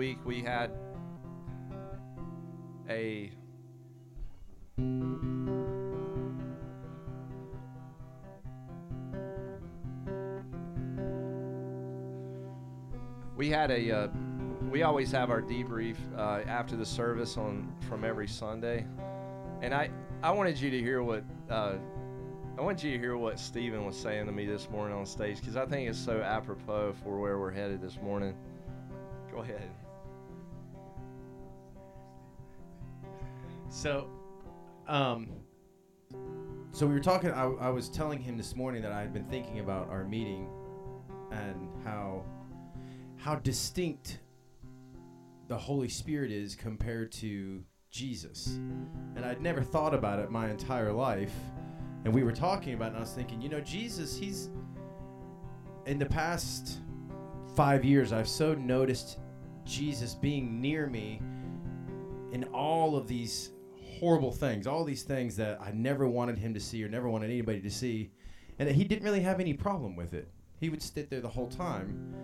week, we had a we had a uh, we always have our debrief uh, after the service on from every Sunday, and I I wanted you to hear what uh, I want you to hear what Stephen was saying to me this morning on stage because I think it's so apropos for where we're headed this morning. Go ahead. So, um, so we were talking. I, I was telling him this morning that I had been thinking about our meeting and how how distinct the Holy Spirit is compared to Jesus. And I'd never thought about it my entire life. And we were talking about it, and I was thinking, you know, Jesus, he's in the past five years, I've so noticed Jesus being near me in all of these horrible things, all these things that I never wanted him to see or never wanted anybody to see, and he didn't really have any problem with it. He would sit there the whole time.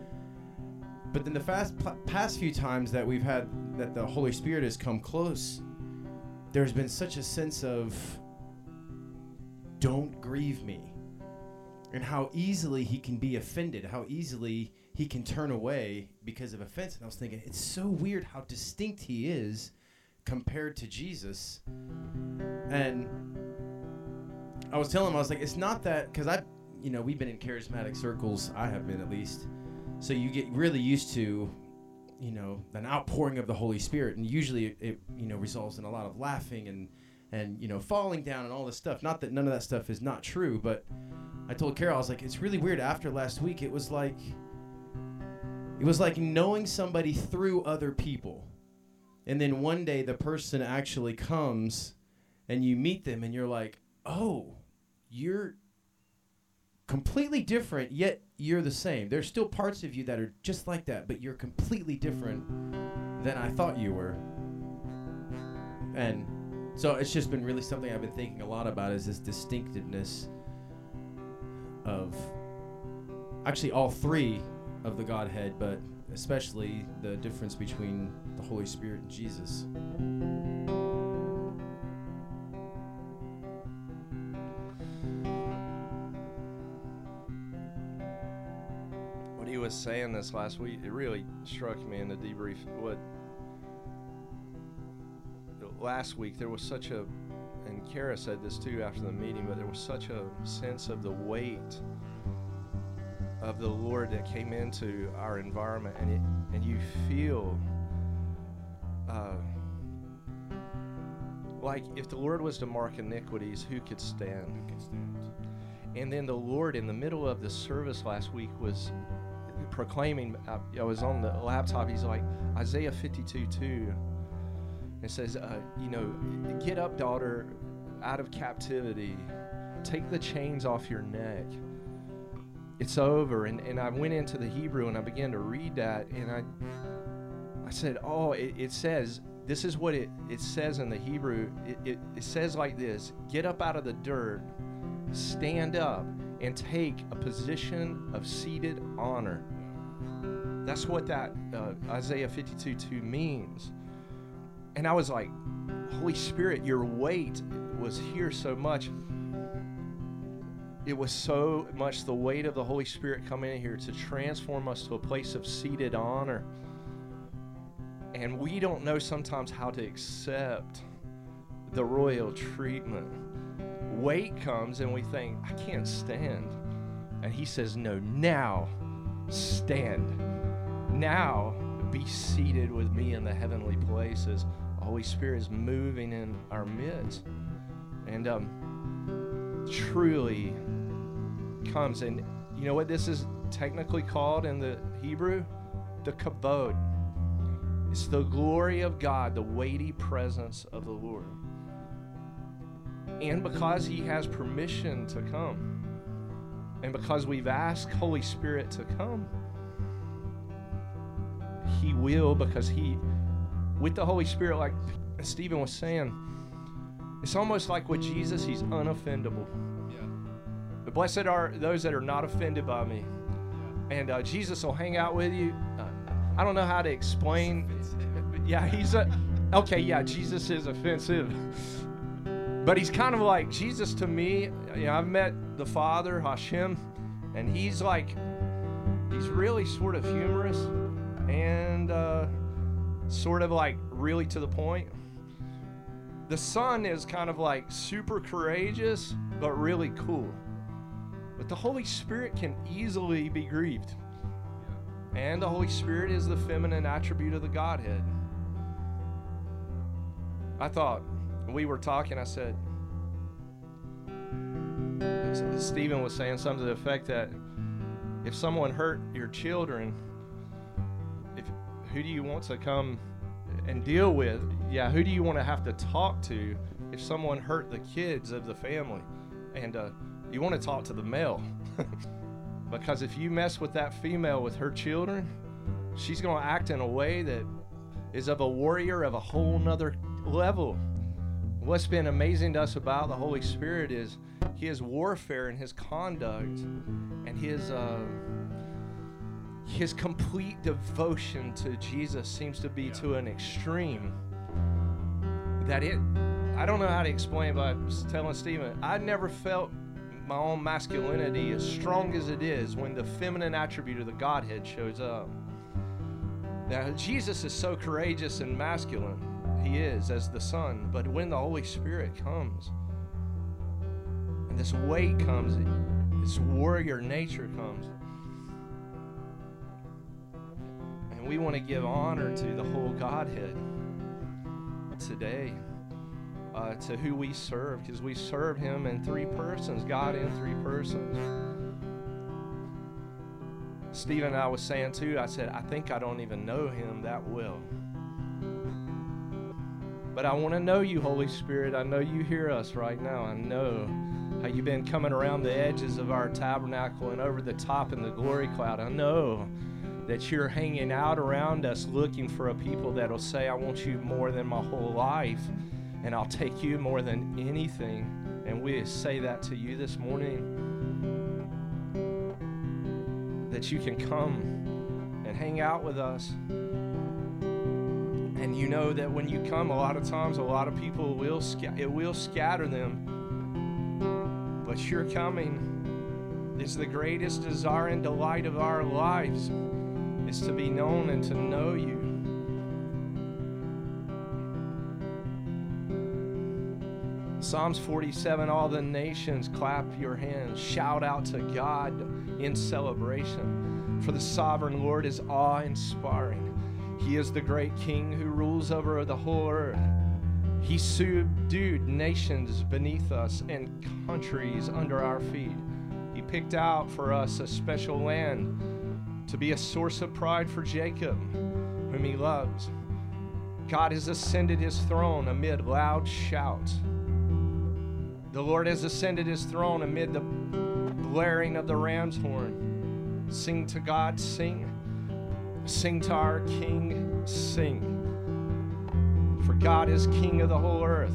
But then the fast past few times that we've had that the Holy Spirit has come close, there's been such a sense of don't grieve me. And how easily he can be offended, how easily he can turn away because of offense. And I was thinking, it's so weird how distinct he is compared to Jesus. And I was telling him, I was like, it's not that, because I, you know, we've been in charismatic circles, I have been at least. So you get really used to, you know, an outpouring of the Holy Spirit. And usually it, it you know, results in a lot of laughing and, and, you know, falling down and all this stuff. Not that none of that stuff is not true, but I told Carol, I was like, it's really weird. After last week, it was like, it was like knowing somebody through other people. And then one day the person actually comes and you meet them and you're like, oh, you're completely different, yet you're the same. There's still parts of you that are just like that, but you're completely different than I thought you were. And so it's just been really something I've been thinking a lot about is this distinctiveness of actually all three of the Godhead, but especially the difference between the Holy Spirit and Jesus. What he was saying this last week, it really struck me in the debrief. What last week there was such a, and Kara said this too after the meeting, but there was such a sense of the weight of the Lord that came into our environment, and it, and you feel uh, like if the Lord was to mark iniquities, who could stand? Who can stand? And then the Lord, in the middle of the service last week, was proclaiming. I, I was on the laptop. He's like Isaiah 52 2. It says, uh, you know, get up, daughter, out of captivity. Take the chains off your neck. It's over. And, and I went into the Hebrew and I began to read that. And I, I said, oh, it, it says, this is what it, it says in the Hebrew. It, it, it says like this Get up out of the dirt, stand up, and take a position of seated honor. That's what that uh, Isaiah 52 2 means. And I was like, Holy Spirit, your weight was here so much. It was so much the weight of the Holy Spirit coming in here to transform us to a place of seated honor. And we don't know sometimes how to accept the royal treatment. Weight comes and we think, I can't stand. And he says, No, now stand. Now be seated with me in the heavenly places. The Holy Spirit is moving in our midst. And um, truly comes. And you know what this is technically called in the Hebrew? The kavod. It's the glory of God, the weighty presence of the Lord. And because He has permission to come, and because we've asked Holy Spirit to come, He will because He, with the Holy Spirit, like Stephen was saying, it's almost like with Jesus, He's unoffendable. But blessed are those that are not offended by me. And uh, Jesus will hang out with you. Uh, I don't know how to explain. Yeah, he's a. Okay, yeah, Jesus is offensive. But he's kind of like Jesus to me. You know, I've met the Father, Hashem, and he's like, he's really sort of humorous and uh, sort of like really to the point. The Son is kind of like super courageous, but really cool. But the Holy Spirit can easily be grieved. And the Holy Spirit is the feminine attribute of the Godhead. I thought we were talking, I said, Stephen was saying something to the effect that if someone hurt your children, if who do you want to come and deal with? Yeah, who do you want to have to talk to if someone hurt the kids of the family? And uh, you want to talk to the male. because if you mess with that female with her children, she's going to act in a way that is of a warrior of a whole nother level. What's been amazing to us about the Holy Spirit is his warfare and his conduct and his uh, his complete devotion to Jesus seems to be yeah. to an extreme that it I don't know how to explain but I was telling Stephen I never felt my own masculinity as strong as it is when the feminine attribute of the Godhead shows up. Now Jesus is so courageous and masculine he is as the Son. But when the Holy Spirit comes, and this weight comes, this warrior nature comes, and we want to give honor to the whole Godhead today. Uh, to who we serve, because we serve Him in three persons, God in three persons. Stephen and I was saying too, I said, I think I don't even know Him that well. But I want to know you, Holy Spirit. I know you hear us right now. I know how you've been coming around the edges of our tabernacle and over the top in the glory cloud. I know that you're hanging out around us looking for a people that'll say, I want you more than my whole life, and I'll take you more than anything. And we say that to you this morning that you can come and hang out with us. And you know that when you come, a lot of times, a lot of people will it will scatter them. But your coming is the greatest desire and delight of our lives, is to be known and to know you. Psalms 47 All the nations clap your hands, shout out to God in celebration, for the sovereign Lord is awe inspiring. He is the great king who rules over the whole earth. He subdued nations beneath us and countries under our feet. He picked out for us a special land to be a source of pride for Jacob, whom he loves. God has ascended his throne amid loud shouts. The Lord has ascended his throne amid the blaring of the ram's horn. Sing to God, sing. Sing to our King, sing. For God is King of the whole earth.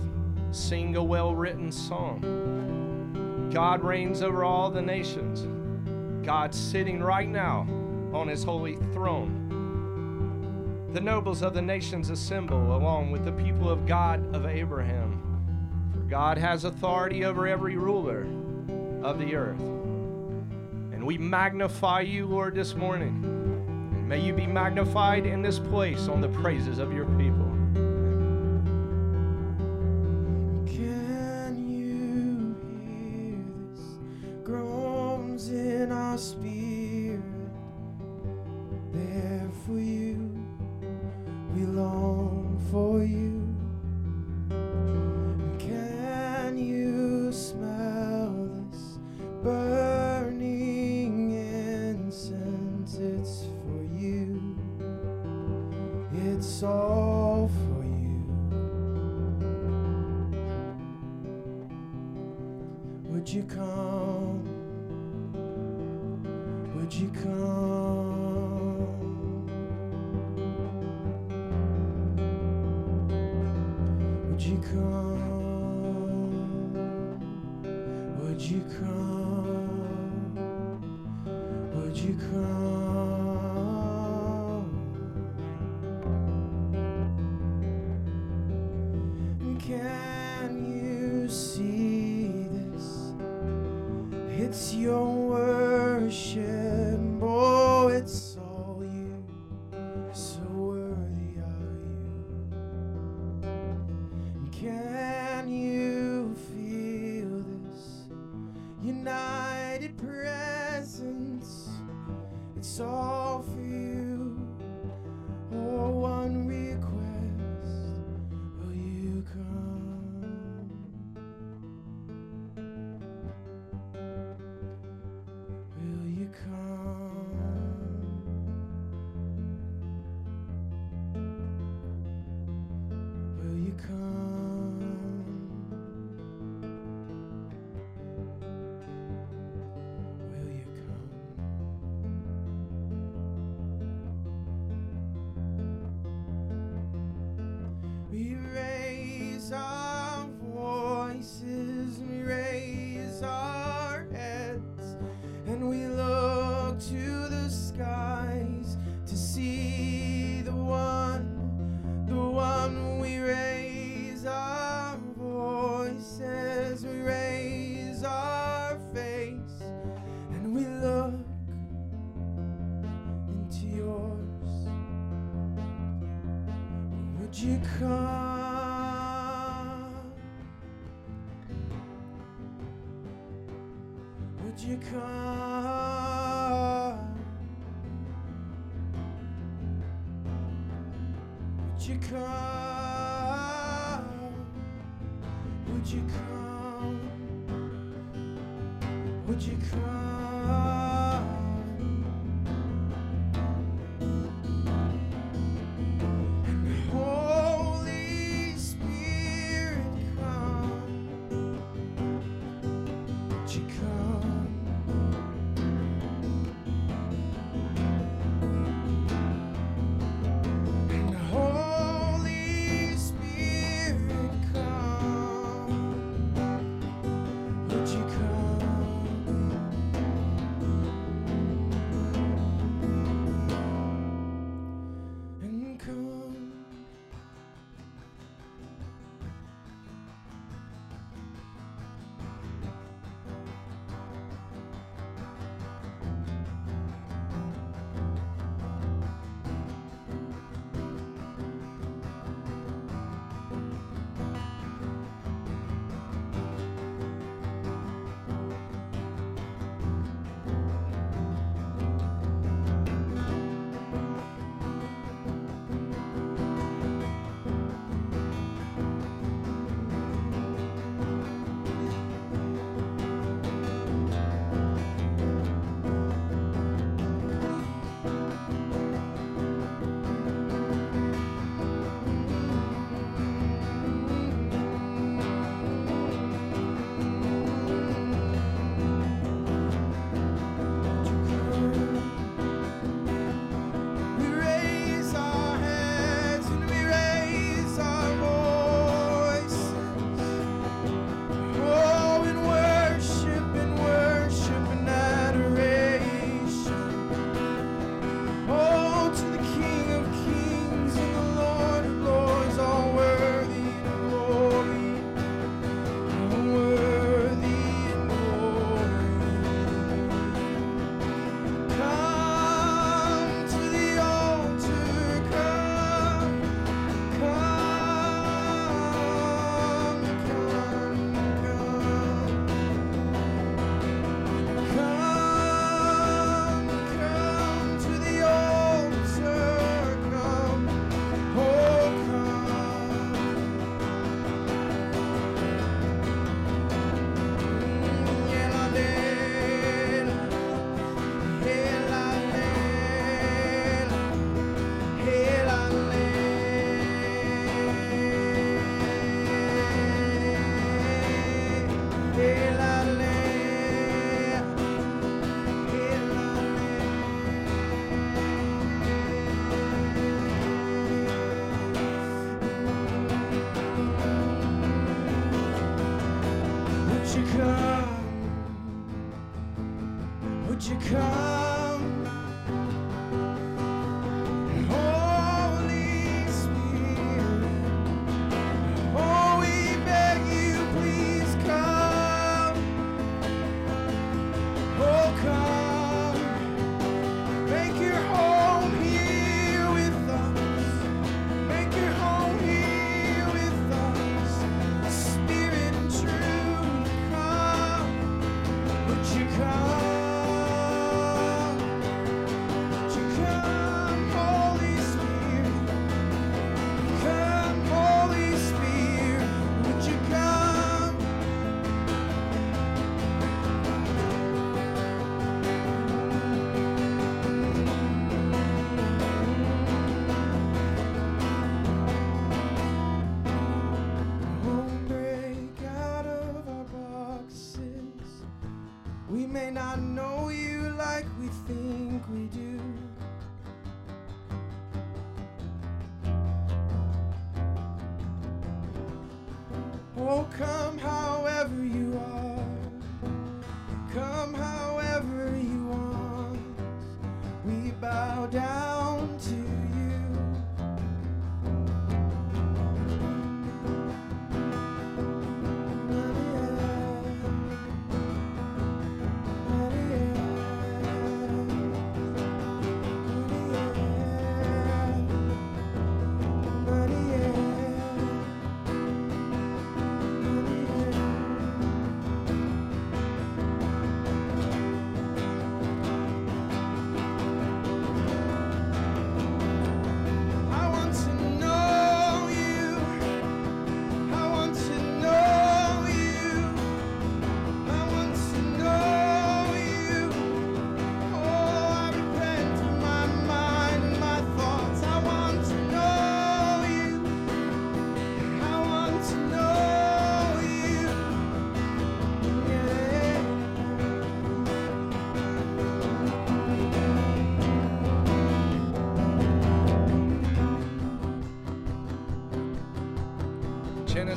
Sing a well written song. God reigns over all the nations. God's sitting right now on his holy throne. The nobles of the nations assemble along with the people of God of Abraham. God has authority over every ruler of the earth. And we magnify you, Lord, this morning. And may you be magnified in this place on the praises of your people. Can you hear this groans in our spirit? There for you, we long for you.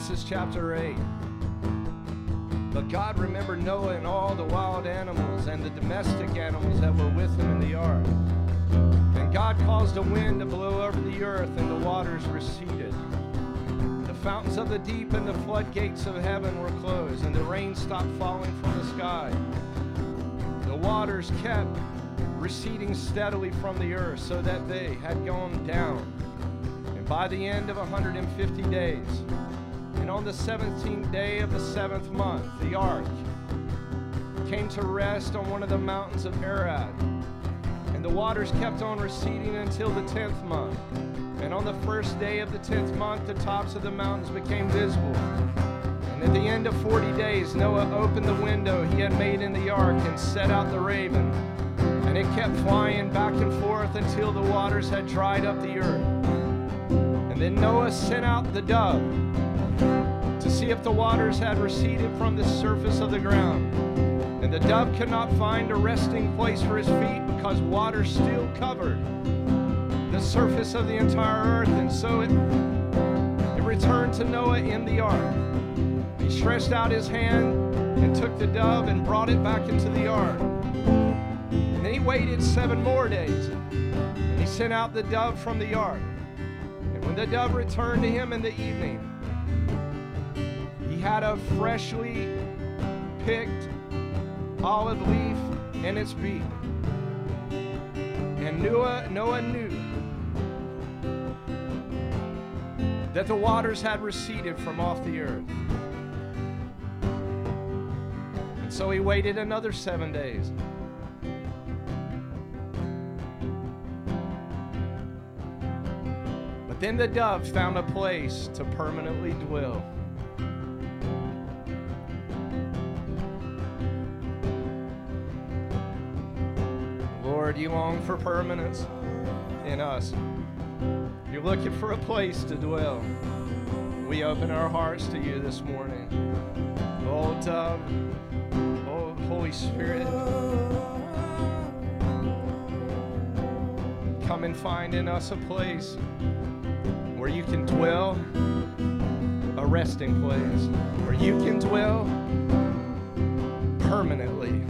Genesis chapter 8. But God remembered Noah and all the wild animals and the domestic animals that were with him in the ark. And God caused a wind to blow over the earth, and the waters receded. The fountains of the deep and the floodgates of heaven were closed, and the rain stopped falling from the sky. The waters kept receding steadily from the earth, so that they had gone down. And by the end of 150 days, on the 17th day of the seventh month, the ark came to rest on one of the mountains of Arad. And the waters kept on receding until the 10th month. And on the first day of the 10th month, the tops of the mountains became visible. And at the end of 40 days, Noah opened the window he had made in the ark and set out the raven. And it kept flying back and forth until the waters had dried up the earth. And then Noah sent out the dove to see if the waters had receded from the surface of the ground. And the dove could not find a resting place for his feet because water still covered the surface of the entire earth. And so it, it returned to Noah in the ark. He stretched out his hand and took the dove and brought it back into the ark. And then he waited seven more days. And he sent out the dove from the ark. And when the dove returned to him in the evening, had a freshly picked olive leaf in its beak. And Noah, Noah knew that the waters had receded from off the earth. And so he waited another seven days. But then the dove found a place to permanently dwell. Lord, you long for permanence in us. You're looking for a place to dwell. We open our hearts to you this morning. Oh, dove, oh, Holy Spirit, come and find in us a place where you can dwell, a resting place, where you can dwell permanently.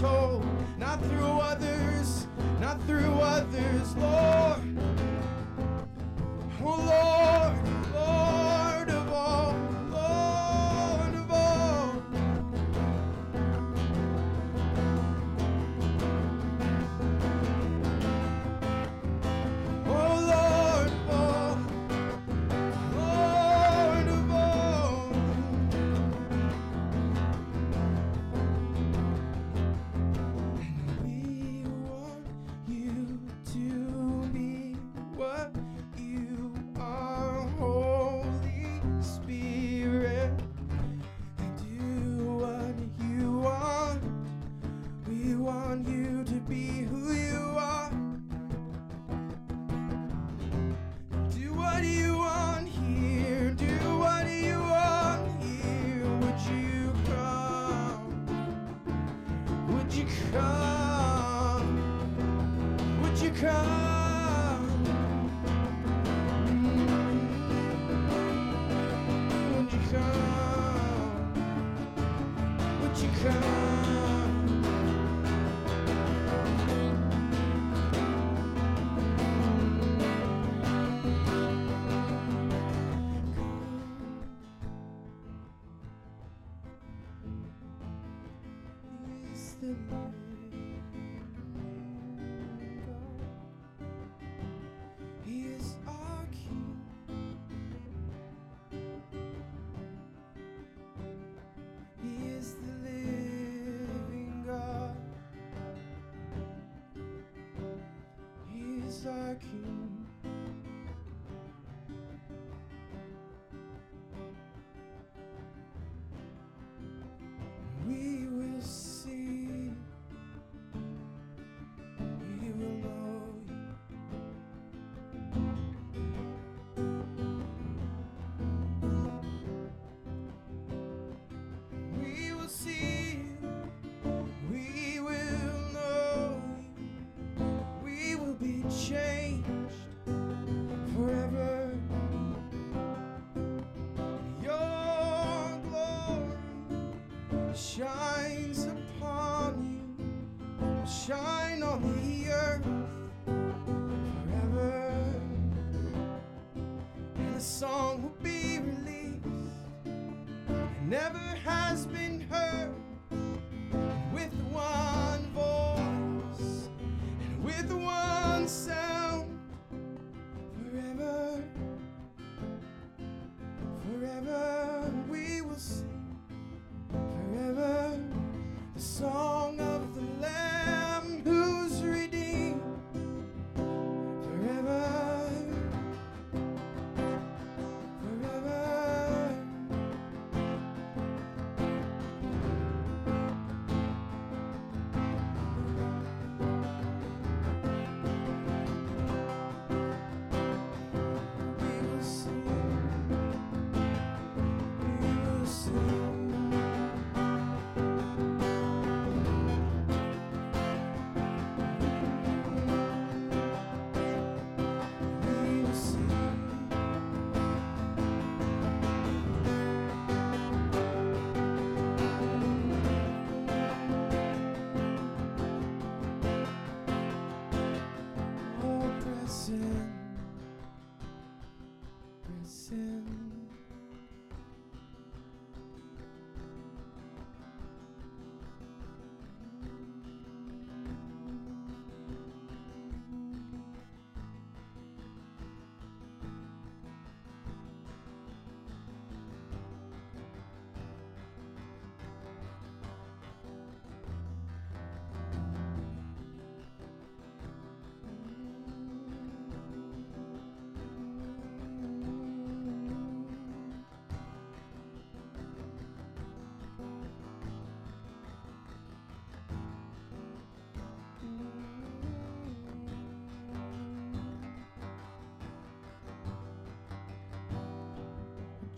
Told,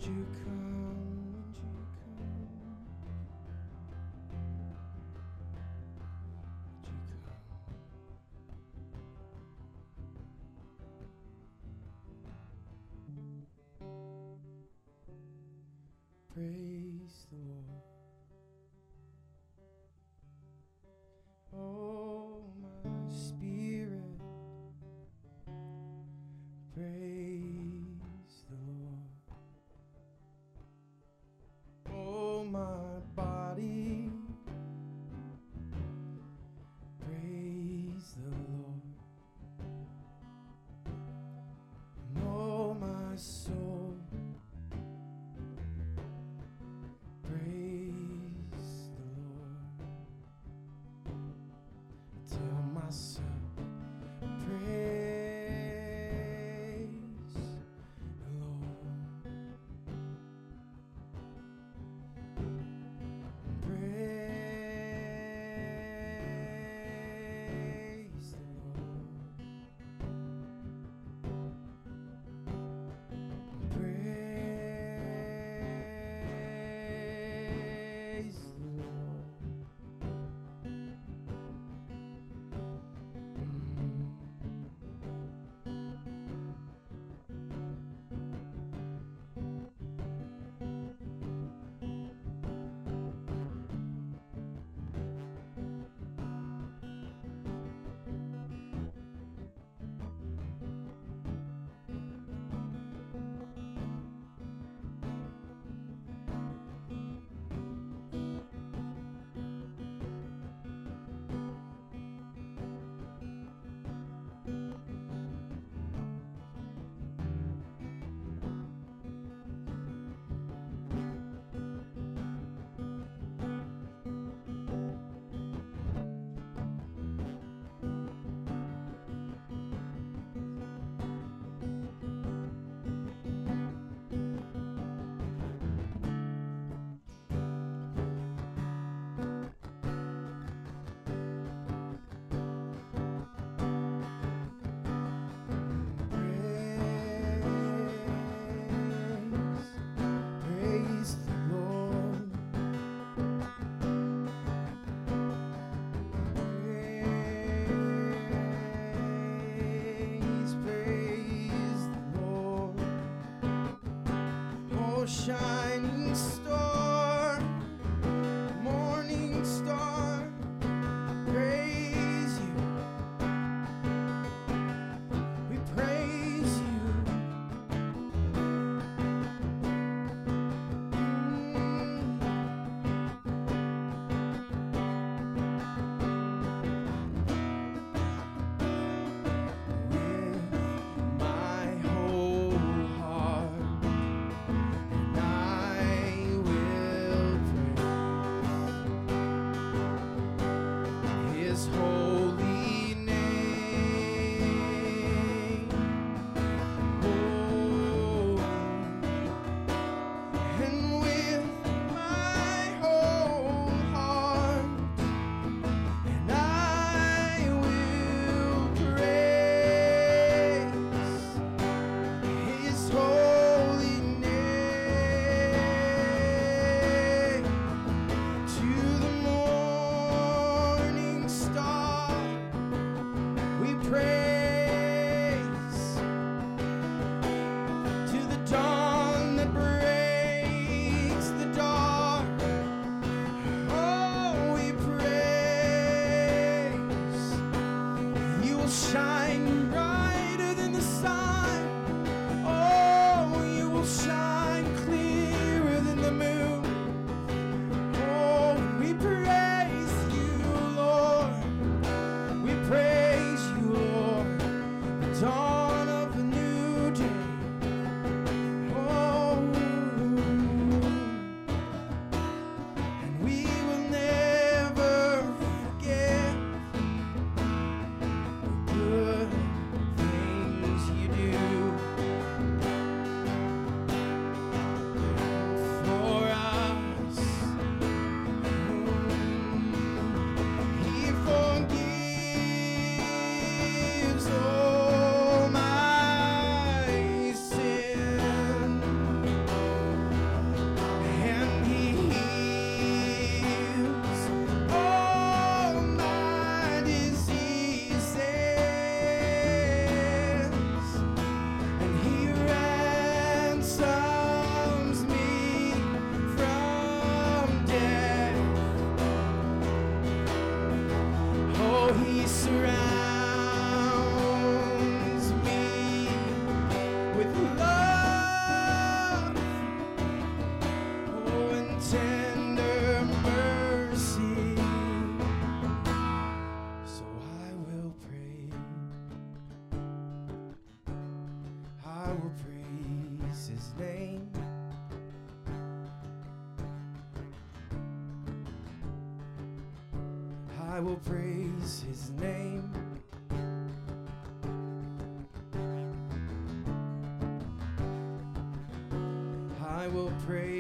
you come? Would you come? Would you come? Praise shining praise his name. I will praise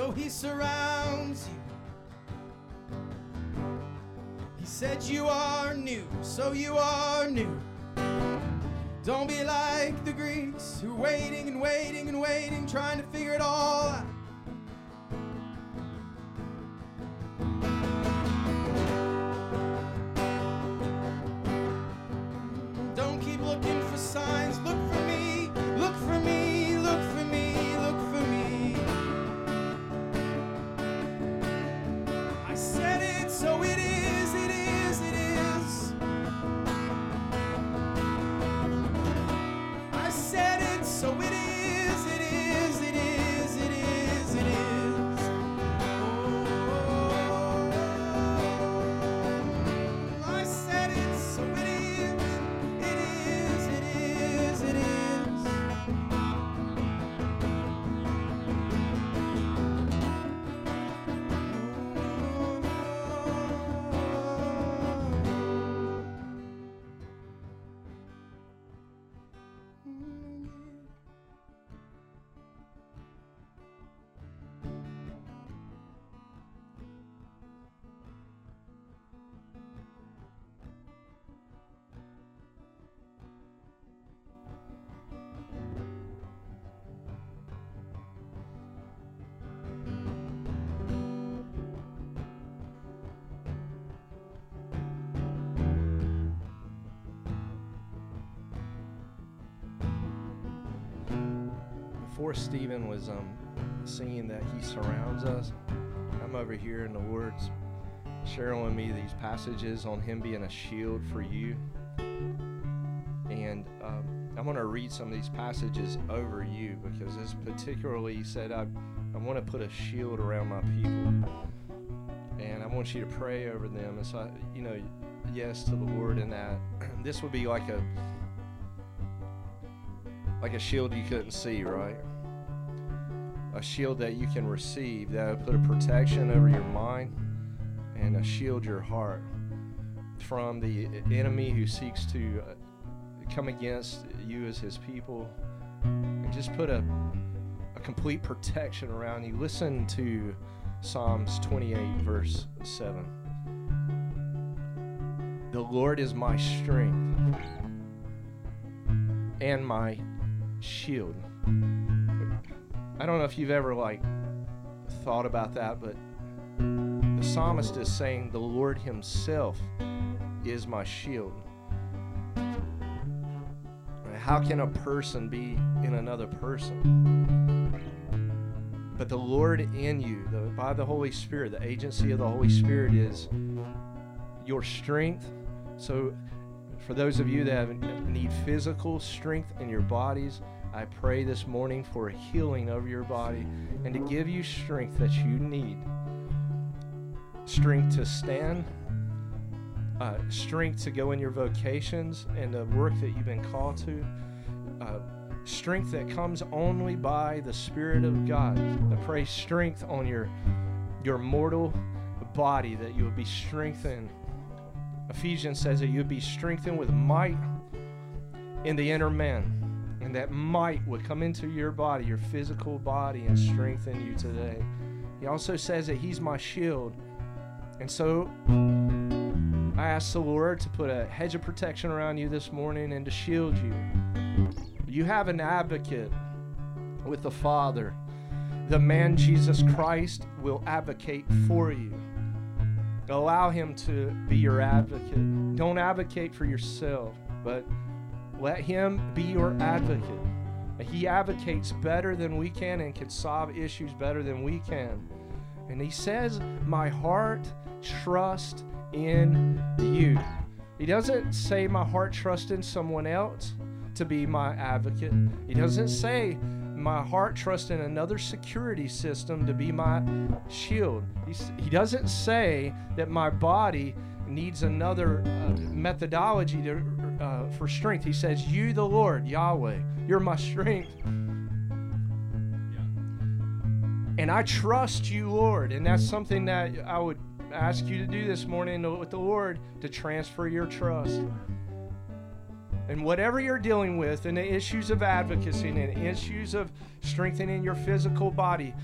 so he surrounds you. He said you are new, so you are new. Don't be like the Greeks who waiting and waiting and waiting, trying to so it is. Before Stephen was um, that he surrounds us, I'm over here in the Lord's sharing with me these passages on him being a shield for you. And um, I'm going to read some of these passages over you because this particularly said I, I want to put a shield around my people. And I want you to pray over them. And so, I, you know, yes to the Lord in that. this would be like a like a shield you couldn't see, right? A shield that you can receive that will put a protection over your mind and a shield your heart from the enemy who seeks to uh, come against you as his people and just put a, a complete protection around you. Listen to Psalms 28, verse 7. The Lord is my strength and my shield. I don't know if you've ever like thought about that, but the psalmist is saying the Lord himself is my shield. How can a person be in another person? But the Lord in you, the, by the Holy Spirit, the agency of the Holy Spirit is your strength. So, for those of you that need physical strength in your bodies, I pray this morning for a healing of your body and to give you strength that you need strength to stand, uh, strength to go in your vocations and the work that you've been called to, uh, strength that comes only by the Spirit of God. I pray strength on your your mortal body that you will be strengthened. Ephesians says that you would be strengthened with might in the inner man. And that might would come into your body, your physical body, and strengthen you today. He also says that He's my shield. And so I ask the Lord to put a hedge of protection around you this morning and to shield you. You have an advocate with the Father. The man Jesus Christ will advocate for you. Allow him to be your advocate. Don't advocate for yourself, but let him be your advocate. He advocates better than we can and can solve issues better than we can. And he says, My heart trusts in you. He doesn't say, My heart trusts in someone else to be my advocate. He doesn't say, my heart trusts in another security system to be my shield. He doesn't say that my body needs another uh, methodology to, uh, for strength. He says, You, the Lord, Yahweh, you're my strength. And I trust you, Lord. And that's something that I would ask you to do this morning with the Lord to transfer your trust and whatever you're dealing with, and the issues of advocacy and issues of strengthening your physical body,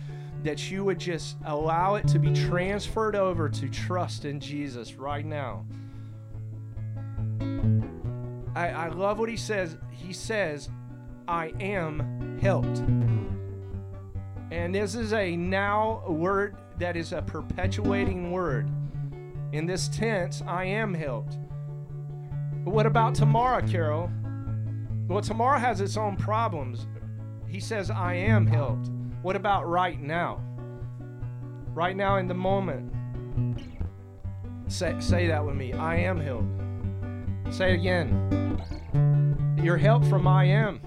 that you would just allow it to be transferred over to trust in Jesus right now. I, I love what he says. He says, I am helped. And this is a now word that is a perpetuating word. In this tense, I am helped. But what about tomorrow, Carol? Well, tomorrow has its own problems. He says, I am helped. What about right now? Right now in the moment. Say, say that with me. I am helped. Say it again. Your help from I am.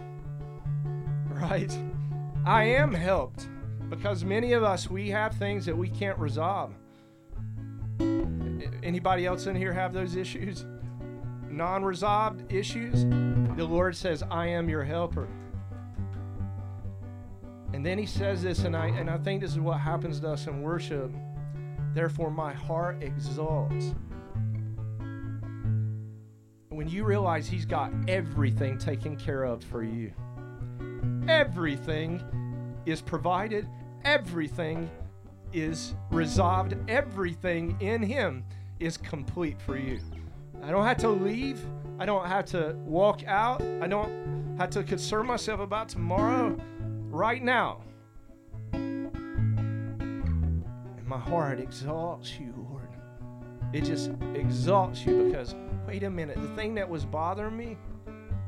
Right? I am helped. Because many of us, we have things that we can't resolve. Anybody else in here have those issues? non resolved issues, the Lord says, I am your helper. And then he says this, and I, and I think this is what happens to us in worship. Therefore, my heart exalts. When you realize he's got everything taken care of for you, everything is provided, everything is resolved, everything in him is complete for you. I don't have to leave. I don't have to walk out. I don't have to concern myself about tomorrow. Right now. And my heart exalts you, Lord. It just exalts you because, wait a minute, the thing that was bothering me,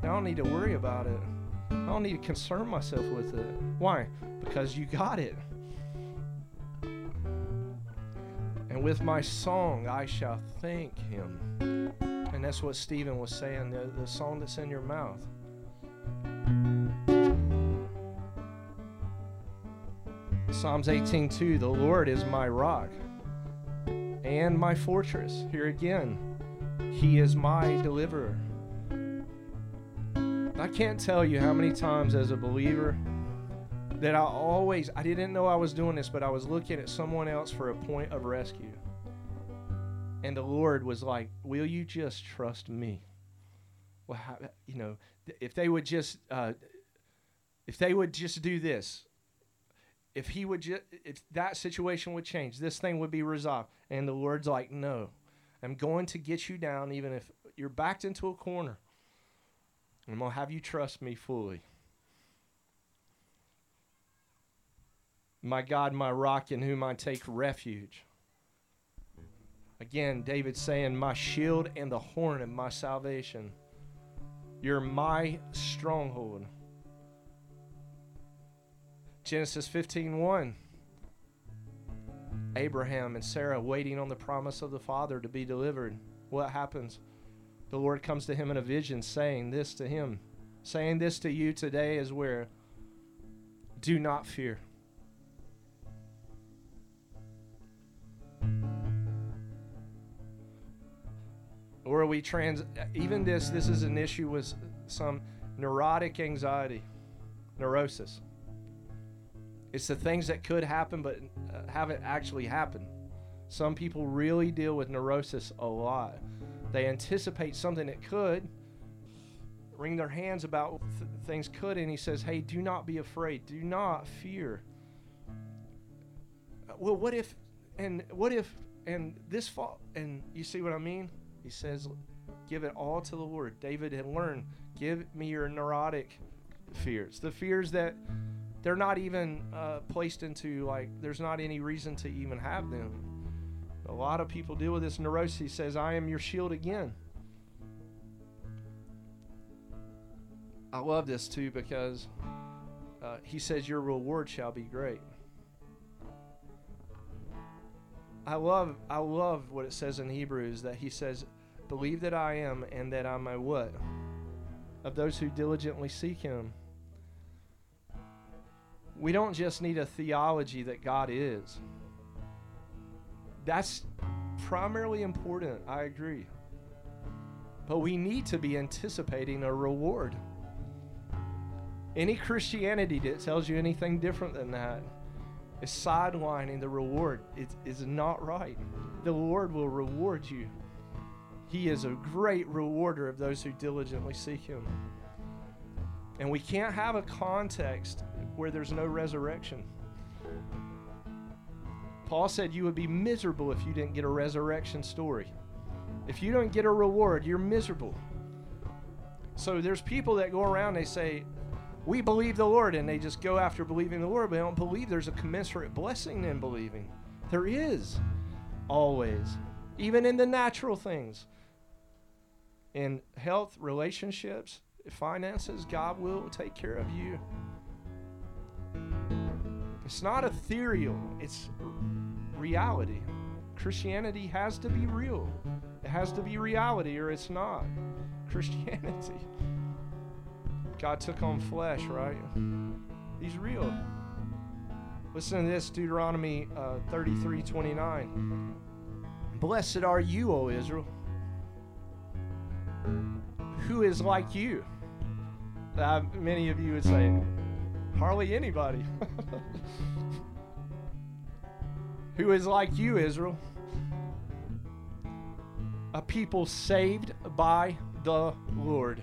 I don't need to worry about it. I don't need to concern myself with it. Why? Because you got it. And with my song I shall thank him. And that's what Stephen was saying, the, the song that's in your mouth. Psalms 18:2 The Lord is my rock and my fortress. Here again, he is my deliverer. I can't tell you how many times as a believer that I always I didn't know I was doing this, but I was looking at someone else for a point of rescue. And the Lord was like, Will you just trust me? Well, how, you know, if they would just, uh, if they would just do this, if he would just, if that situation would change, this thing would be resolved. And the Lord's like, No, I'm going to get you down, even if you're backed into a corner. I'm going to have you trust me fully. My God, my rock in whom I take refuge. Again, David saying, My shield and the horn of my salvation. You're my stronghold. Genesis 15 1. Abraham and Sarah waiting on the promise of the Father to be delivered. What happens? The Lord comes to him in a vision saying this to him. Saying this to you today is where do not fear. Or we trans even this this is an issue with some neurotic anxiety, neurosis. It's the things that could happen but uh, haven't actually happened. Some people really deal with neurosis a lot. They anticipate something that could wring their hands about th- things could and he says, "Hey, do not be afraid. Do not fear." Uh, well, what if and what if and this fall and you see what I mean? He says, "Give it all to the Lord." David had learned, "Give me your neurotic fears. The fears that they're not even uh, placed into like there's not any reason to even have them. A lot of people deal with this neurosis. He says, "I am your shield again." I love this too because uh, he says, "Your reward shall be great." I love I love what it says in Hebrews that he says, "Believe that I am, and that I may what of those who diligently seek Him." We don't just need a theology that God is. That's primarily important. I agree. But we need to be anticipating a reward. Any Christianity that tells you anything different than that is sidelining the reward. It is not right. The Lord will reward you. He is a great rewarder of those who diligently seek Him. And we can't have a context where there's no resurrection. Paul said you would be miserable if you didn't get a resurrection story. If you don't get a reward, you're miserable. So there's people that go around, they say, We believe the Lord, and they just go after believing the Lord, but they don't believe there's a commensurate blessing in believing. There is, always, even in the natural things. In health, relationships, finances, God will take care of you. It's not ethereal, it's reality. Christianity has to be real. It has to be reality or it's not Christianity. God took on flesh, right? He's real. Listen to this Deuteronomy uh, 33 29. Blessed are you, O Israel. Who is like you? Uh, many of you would say, hardly anybody. Who is like you, Israel? A people saved by the Lord.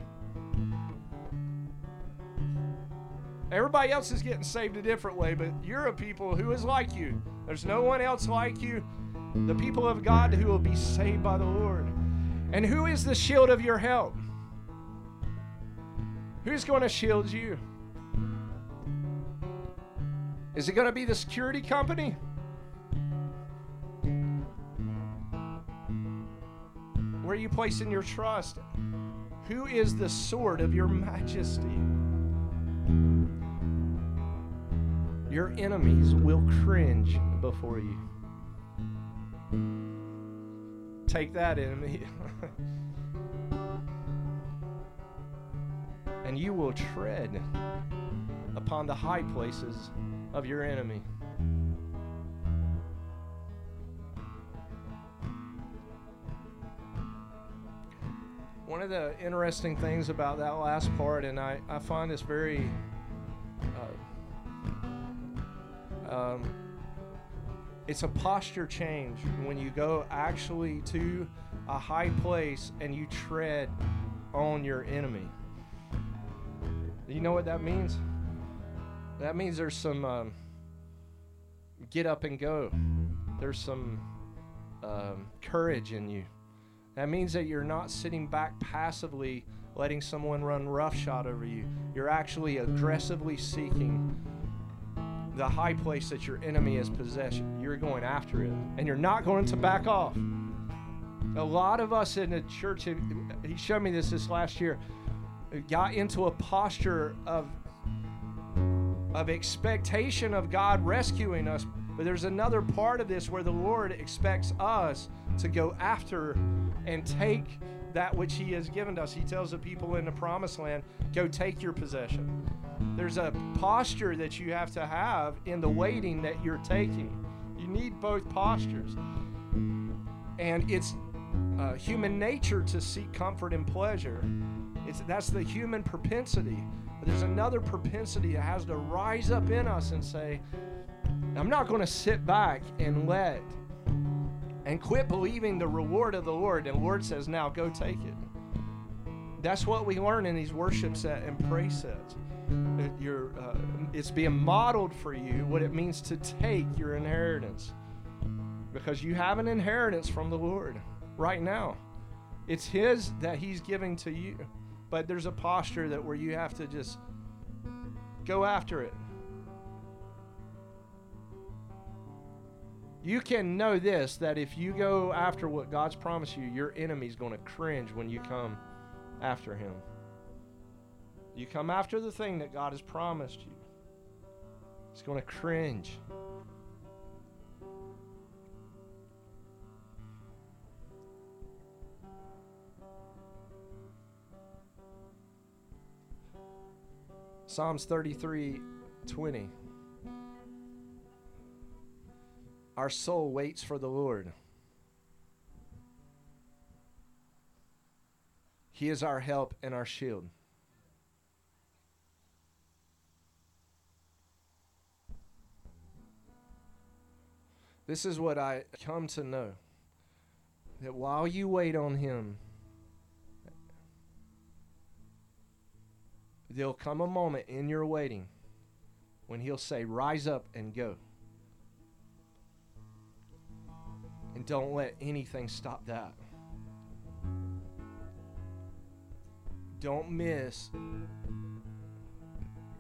Everybody else is getting saved a different way, but you're a people who is like you. There's no one else like you. The people of God who will be saved by the Lord. And who is the shield of your help? Who's going to shield you? Is it going to be the security company? Where are you placing your trust? Who is the sword of your majesty? Your enemies will cringe before you. Take that, enemy. and you will tread upon the high places of your enemy. One of the interesting things about that last part, and I, I find this very uh, um, it's a posture change when you go actually to a high place and you tread on your enemy. You know what that means? That means there's some um, get up and go. There's some um, courage in you. That means that you're not sitting back passively letting someone run roughshod over you. You're actually aggressively seeking the high place that your enemy has possessed. You're going after it, and you're not going to back off. A lot of us in the church, he showed me this this last year, got into a posture of of expectation of God rescuing us, But there's another part of this where the Lord expects us to go after and take that which He has given us. He tells the people in the promised land, go take your possession. There's a posture that you have to have in the waiting that you're taking. You need both postures. And it's uh, human nature to seek comfort and pleasure. It's, that's the human propensity. There's another propensity that has to rise up in us and say, I'm not going to sit back and let and quit believing the reward of the Lord. And the Lord says, now go take it. That's what we learn in these worship set and praise sets. Uh, it's being modeled for you what it means to take your inheritance. Because you have an inheritance from the Lord right now. It's His that He's giving to you. But there's a posture that where you have to just go after it. You can know this that if you go after what God's promised you, your enemy's going to cringe when you come after him. You come after the thing that God has promised you, it's going to cringe. Psalms 33 20. Our soul waits for the Lord. He is our help and our shield. This is what I come to know that while you wait on Him, there'll come a moment in your waiting when He'll say, Rise up and go. And don't let anything stop that. Don't miss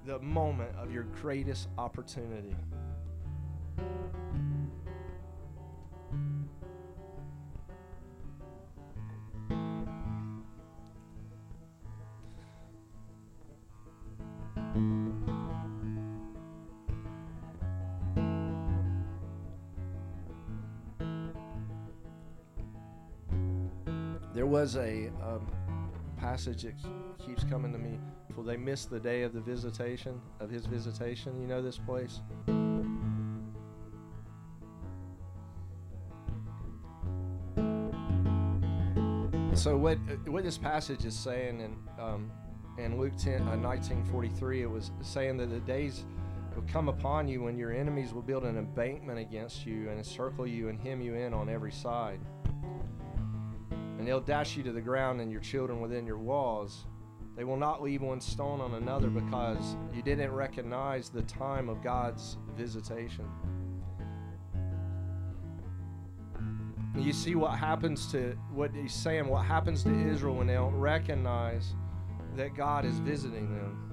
the moment of your greatest opportunity. There was a um, passage that keeps coming to me. Will they miss the day of the visitation, of his visitation? You know this place? So what what this passage is saying in um, in Luke 10, uh, 1943, it was saying that the days will come upon you when your enemies will build an embankment against you and encircle you and hem you in on every side. And they'll dash you to the ground and your children within your walls. They will not leave one stone on another because you didn't recognize the time of God's visitation. You see what happens to what he's saying, what happens to Israel when they don't recognize that God is visiting them.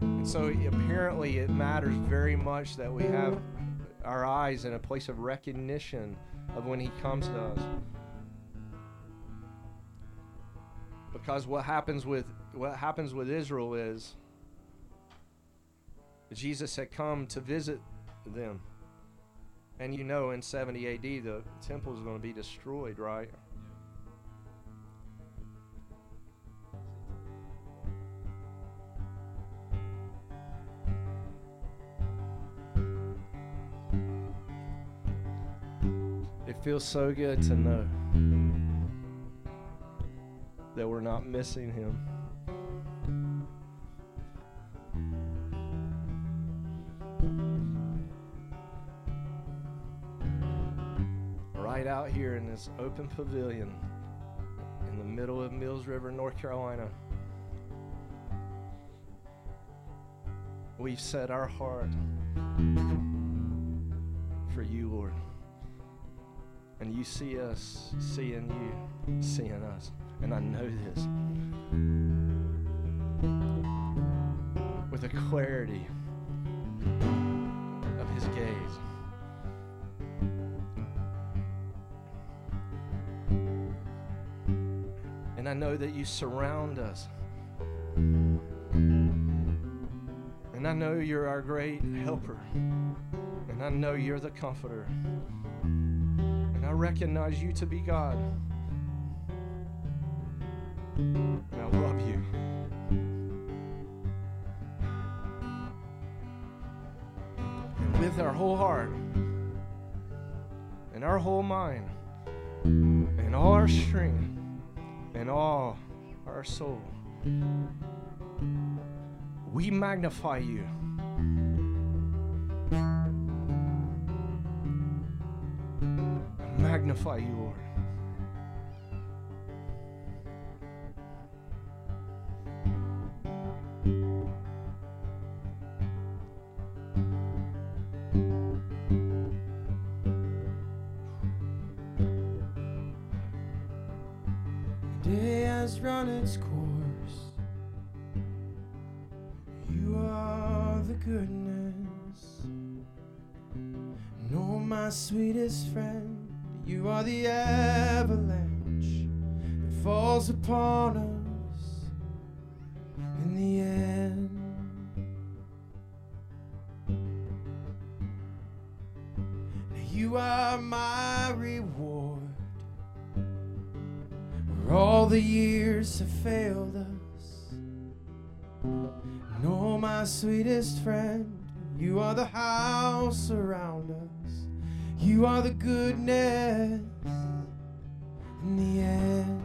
And so apparently it matters very much that we have our eyes in a place of recognition of when he comes to us. Because what happens with what happens with Israel is Jesus had come to visit them. And you know in 70 AD the temple is going to be destroyed, right? It feels so good to know that we're not missing him. Right out here in this open pavilion in the middle of Mills River, North Carolina, we've set our heart for you, Lord. And you see us seeing you, seeing us and I know this, with the clarity of His gaze. And I know that you surround us. And I know you're our great helper. And I know you're the comforter. And I recognize you to be God and I love you. And with our whole heart, and our whole mind, and all our strength, and all our soul, we magnify you. Magnify you, Lord. friend. You are the house around us. You are the goodness in the end.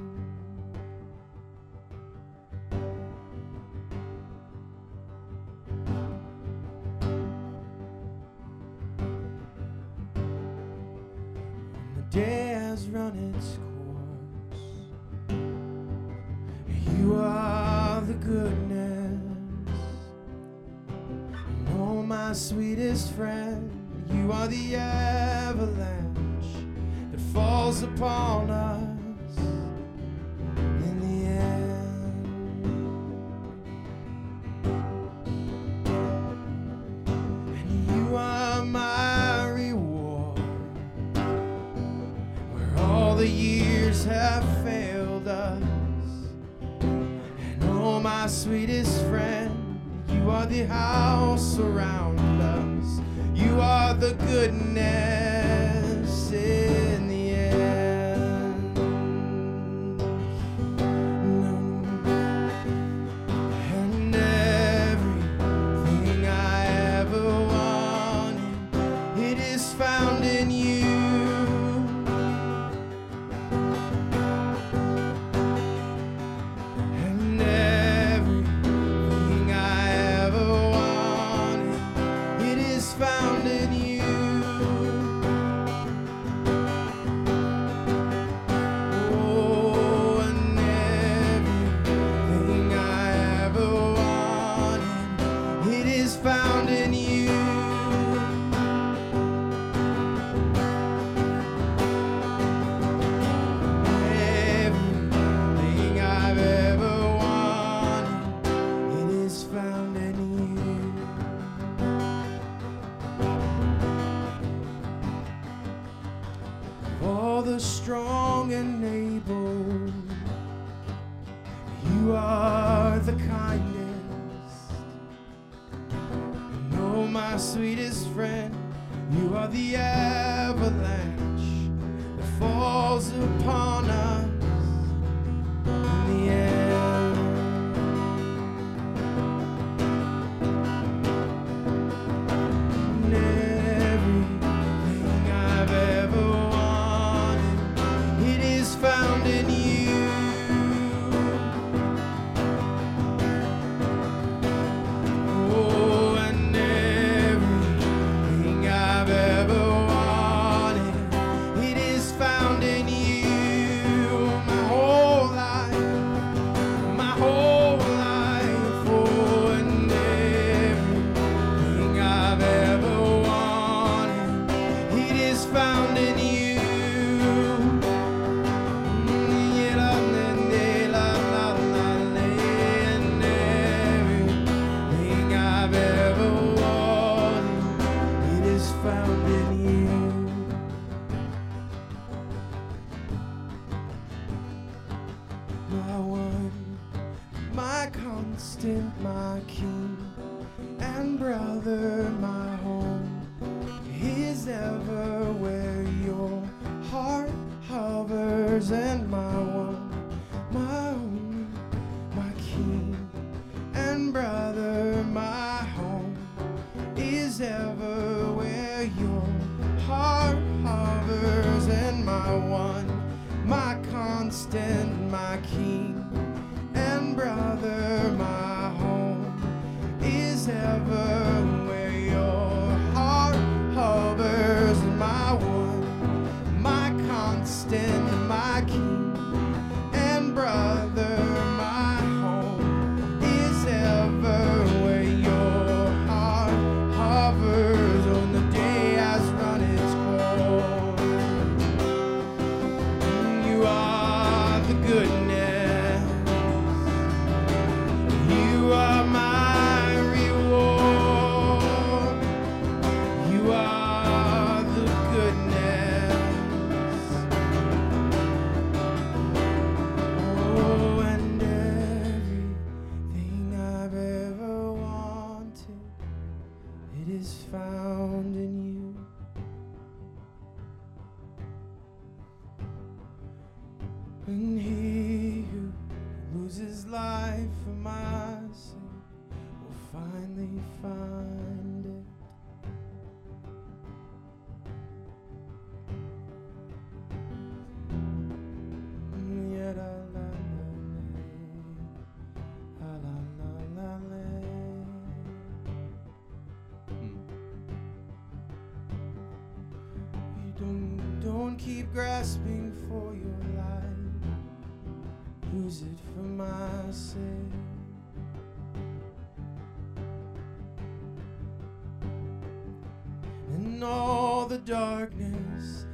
The darkness.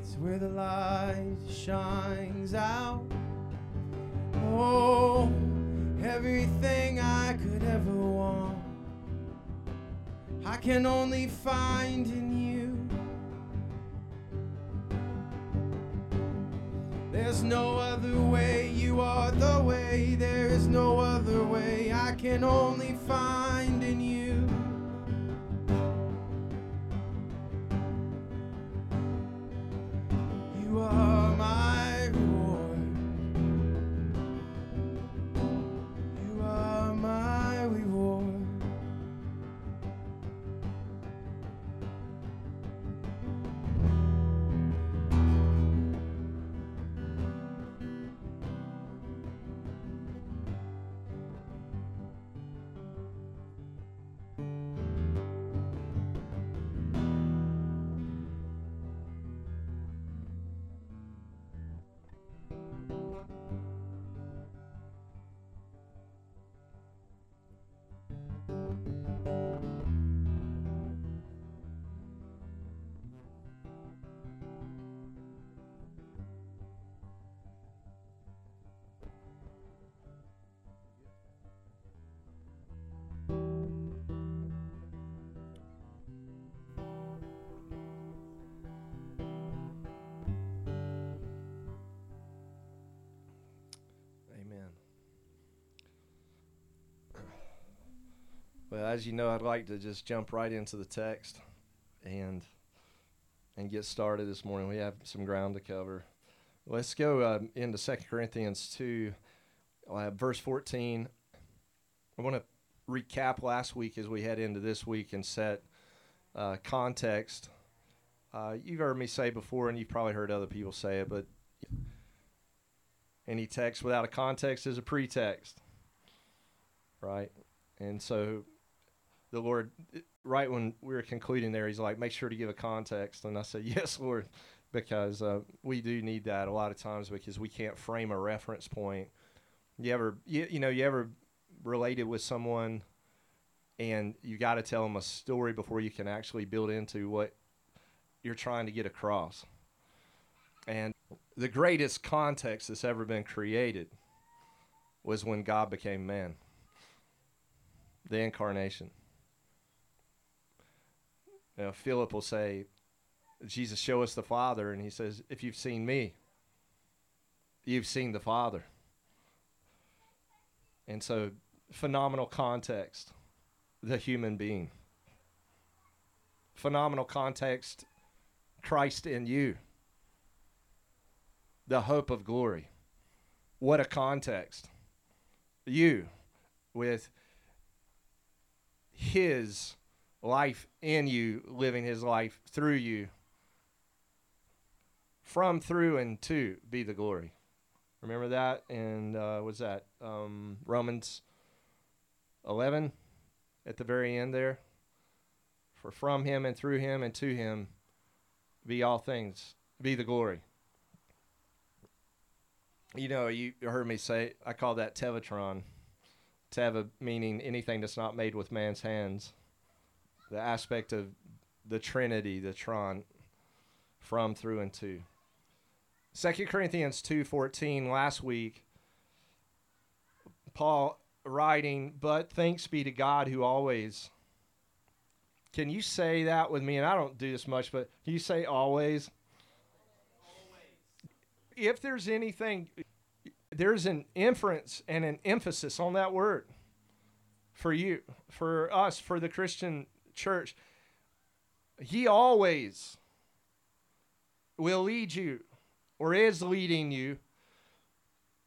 It's where the light shines out. Oh, everything I could ever want, I can only find in you. There's no other way, you are the way. There is no other can only find as you know, I'd like to just jump right into the text and and get started this morning. We have some ground to cover. Let's go uh, into Second Corinthians 2, uh, verse 14. I want to recap last week as we head into this week and set uh, context. Uh, you've heard me say before, and you've probably heard other people say it, but any text without a context is a pretext right and so the lord right when we were concluding there he's like make sure to give a context and i said yes lord because uh, we do need that a lot of times because we can't frame a reference point you ever you, you know you ever related with someone and you got to tell them a story before you can actually build into what you're trying to get across and the greatest context that's ever been created was when God became man. The incarnation. You know, Philip will say, Jesus, show us the Father. And he says, If you've seen me, you've seen the Father. And so, phenomenal context, the human being. phenomenal context Christ in you, the hope of glory. What a context. You with His life in you, living His life through you. From, through, and to be the glory. Remember that? And uh, was that um, Romans 11 at the very end there? For from him and through him and to him be all things, be the glory. You know, you heard me say, I call that Tevatron. Teva meaning anything that's not made with man's hands. The aspect of the Trinity, the Tron, from, through, and to. Second Corinthians 2:14 last week Paul writing, "But thanks be to God who always." Can you say that with me? And I don't do this much, but can you say always? If there's anything there's an inference and an emphasis on that word for you, for us, for the Christian church. He always will lead you or is leading you,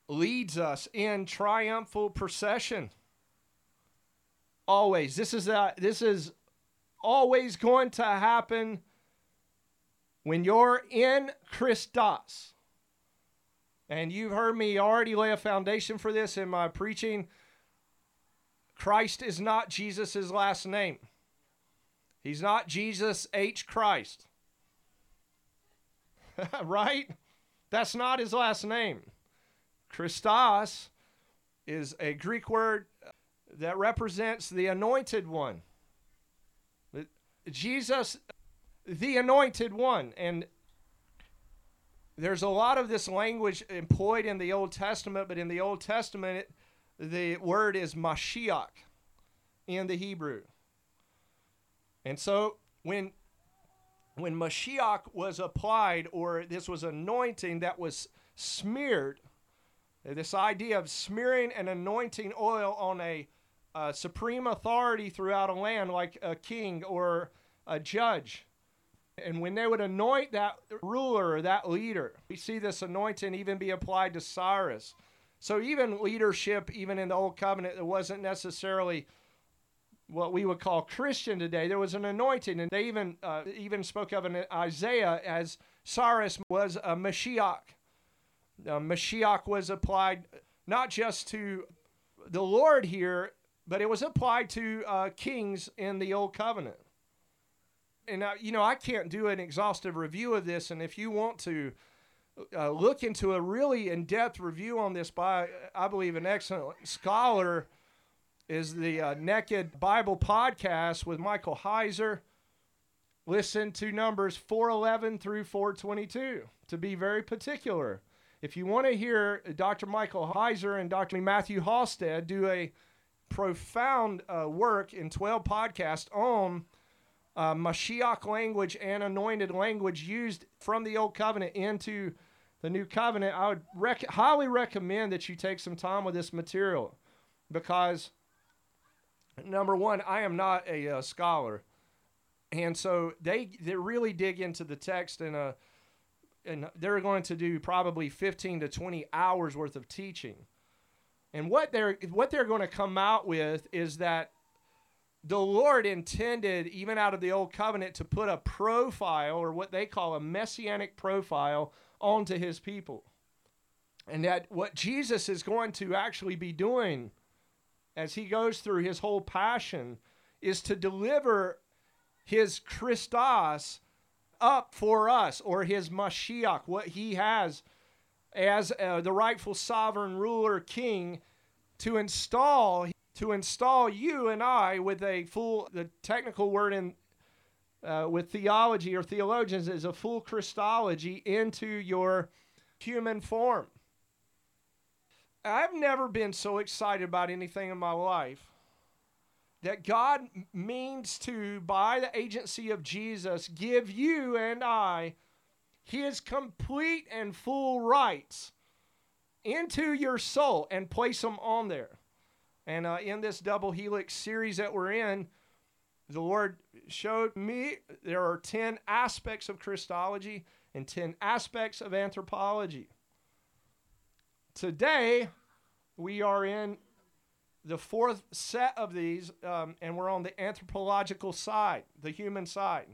leads us in triumphal procession. Always. This is that this is always going to happen when you're in Christos. And you've heard me already lay a foundation for this in my preaching. Christ is not Jesus' last name. He's not Jesus H. Christ. right? That's not his last name. Christos is a Greek word that represents the anointed one. Jesus, the anointed one. And there's a lot of this language employed in the Old Testament, but in the Old Testament, it, the word is Mashiach in the Hebrew. And so when when Mashiach was applied, or this was anointing that was smeared, this idea of smearing and anointing oil on a, a supreme authority throughout a land, like a king or a judge. And when they would anoint that ruler or that leader, we see this anointing even be applied to Cyrus. So even leadership, even in the Old Covenant, it wasn't necessarily what we would call Christian today. There was an anointing, and they even uh, even spoke of an Isaiah as Cyrus was a Mashiach. Uh, Mashiach was applied not just to the Lord here, but it was applied to uh, kings in the Old Covenant. And uh, you know, I can't do an exhaustive review of this, and if you want to. Uh, look into a really in-depth review on this by, I believe, an excellent scholar is the uh, Naked Bible podcast with Michael Heiser. Listen to numbers 411 through 422 to be very particular. If you want to hear Dr. Michael Heiser and Dr. Matthew Halsted do a profound uh, work in 12 podcasts on uh, Mashiach language and anointed language used from the Old Covenant into the New Covenant, I would rec- highly recommend that you take some time with this material because number one, I am not a uh, scholar, and so they they really dig into the text and uh, and they're going to do probably 15 to 20 hours worth of teaching. And what they're what they're going to come out with is that the Lord intended, even out of the old covenant, to put a profile or what they call a messianic profile onto his people. And that what Jesus is going to actually be doing as he goes through his whole passion is to deliver his Christos up for us, or his Mashiach, what he has as uh, the rightful sovereign ruler king to install to install you and I with a full the technical word in uh, with theology or theologians is a full Christology into your human form. I've never been so excited about anything in my life that God means to, by the agency of Jesus, give you and I his complete and full rights into your soul and place them on there. And uh, in this double helix series that we're in, the Lord showed me there are 10 aspects of Christology and 10 aspects of anthropology. Today, we are in the fourth set of these, um, and we're on the anthropological side, the human side.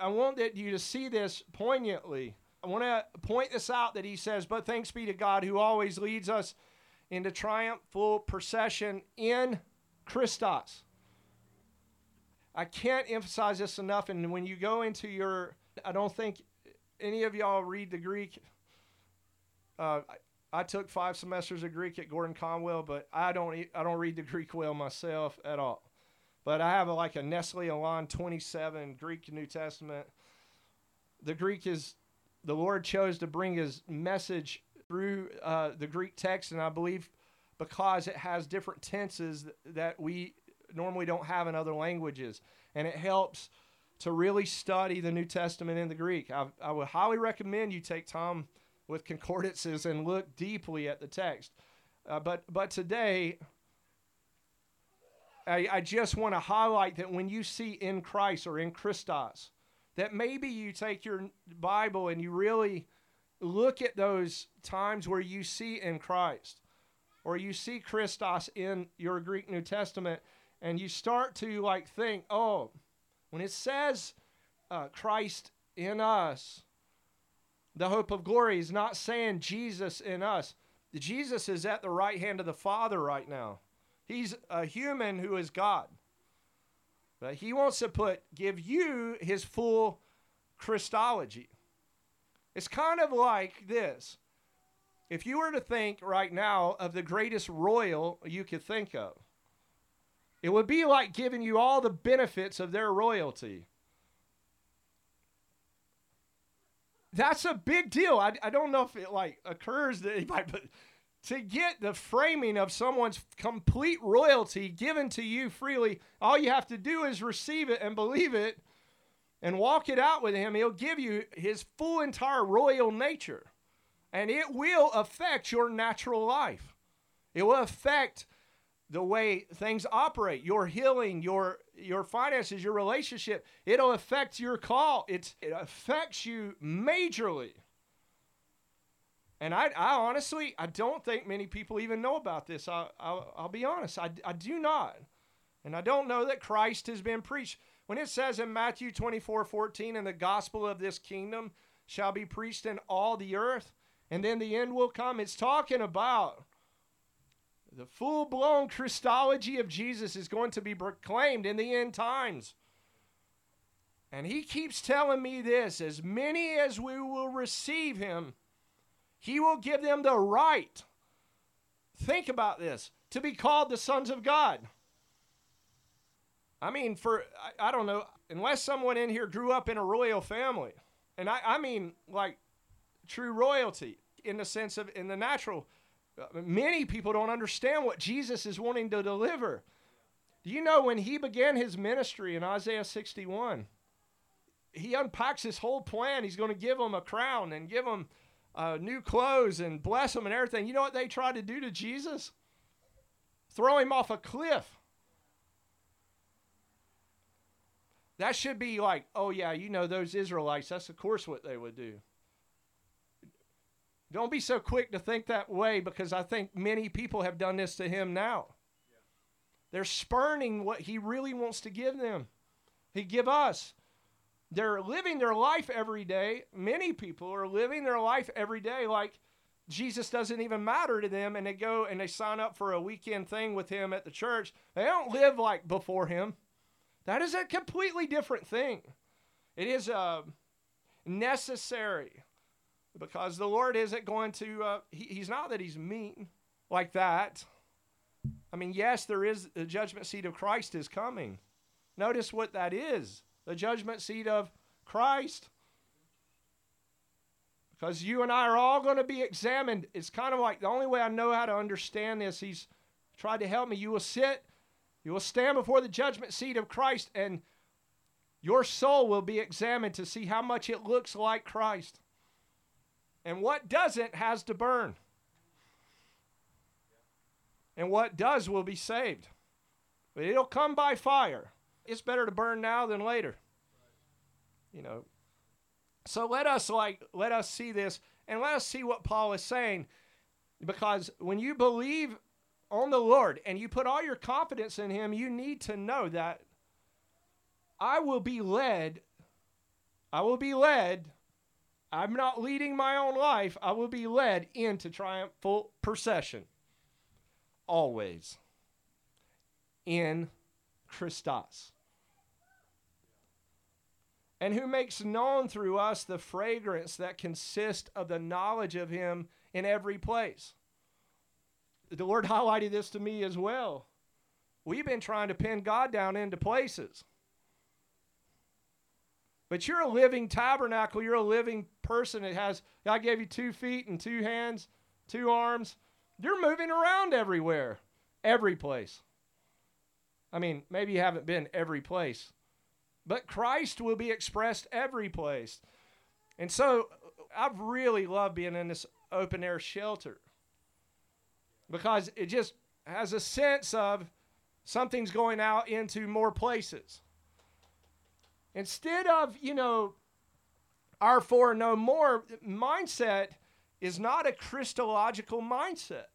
I want you to see this poignantly. I want to point this out that he says, But thanks be to God who always leads us into triumphal procession in Christos. I can't emphasize this enough. And when you go into your, I don't think any of y'all read the Greek. Uh, I, I took five semesters of Greek at Gordon Conwell, but I don't I don't read the Greek well myself at all. But I have a, like a Nestle Aland 27 Greek New Testament. The Greek is the Lord chose to bring His message through uh, the Greek text, and I believe because it has different tenses that we normally don't have in other languages, and it helps to really study the New Testament in the Greek. I, I would highly recommend you take time with concordances and look deeply at the text. Uh, but but today, I, I just want to highlight that when you see in Christ or in Christos, that maybe you take your Bible and you really look at those times where you see in Christ or you see Christos in your Greek New Testament and you start to like think, oh, when it says uh, Christ in us, the hope of glory is not saying Jesus in us. Jesus is at the right hand of the Father right now. He's a human who is God. But he wants to put give you his full Christology. It's kind of like this. If you were to think right now of the greatest royal you could think of, it would be like giving you all the benefits of their royalty. That's a big deal. I, I don't know if it like occurs to anybody, but to get the framing of someone's complete royalty given to you freely, all you have to do is receive it and believe it and walk it out with him. He'll give you his full entire royal nature. And it will affect your natural life. It will affect the way things operate, your healing, your your finances, your relationship. It'll affect your call. It's, it affects you majorly. And I, I honestly, I don't think many people even know about this. I, I'll, I'll be honest, I, I do not. And I don't know that Christ has been preached. When it says in Matthew 24 14, and the gospel of this kingdom shall be preached in all the earth, and then the end will come, it's talking about the full blown Christology of Jesus is going to be proclaimed in the end times. And he keeps telling me this as many as we will receive him, he will give them the right. Think about this to be called the sons of God. I mean, for, I, I don't know, unless someone in here grew up in a royal family, and I, I mean like true royalty in the sense of, in the natural Many people don't understand what Jesus is wanting to deliver. Do you know when he began his ministry in Isaiah 61? He unpacks his whole plan. He's going to give them a crown and give them uh, new clothes and bless them and everything. You know what they tried to do to Jesus? Throw him off a cliff. That should be like, oh, yeah, you know, those Israelites, that's of course what they would do. Don't be so quick to think that way because I think many people have done this to him now. They're spurning what he really wants to give them. He give us. They're living their life every day. Many people are living their life every day like Jesus doesn't even matter to them and they go and they sign up for a weekend thing with him at the church. They don't live like before him. That is a completely different thing. It is uh, necessary because the Lord isn't going to, uh, he, He's not that He's mean like that. I mean, yes, there is the judgment seat of Christ is coming. Notice what that is the judgment seat of Christ. Because you and I are all going to be examined. It's kind of like the only way I know how to understand this, he's tried to help me. You will sit, you will stand before the judgment seat of Christ, and your soul will be examined to see how much it looks like Christ. And what doesn't has to burn. And what does will be saved. but it'll come by fire. It's better to burn now than later. You know. So let us like let us see this and let us see what Paul is saying because when you believe on the Lord and you put all your confidence in him, you need to know that I will be led I will be led I'm not leading my own life. I will be led into triumphal procession. Always. In Christos. And who makes known through us the fragrance that consists of the knowledge of Him in every place. The Lord highlighted this to me as well. We've been trying to pin God down into places. But you're a living tabernacle. You're a living person that has, God gave you two feet and two hands, two arms. You're moving around everywhere, every place. I mean, maybe you haven't been every place, but Christ will be expressed every place. And so I've really loved being in this open air shelter because it just has a sense of something's going out into more places. Instead of, you know, our for no more mindset is not a Christological mindset.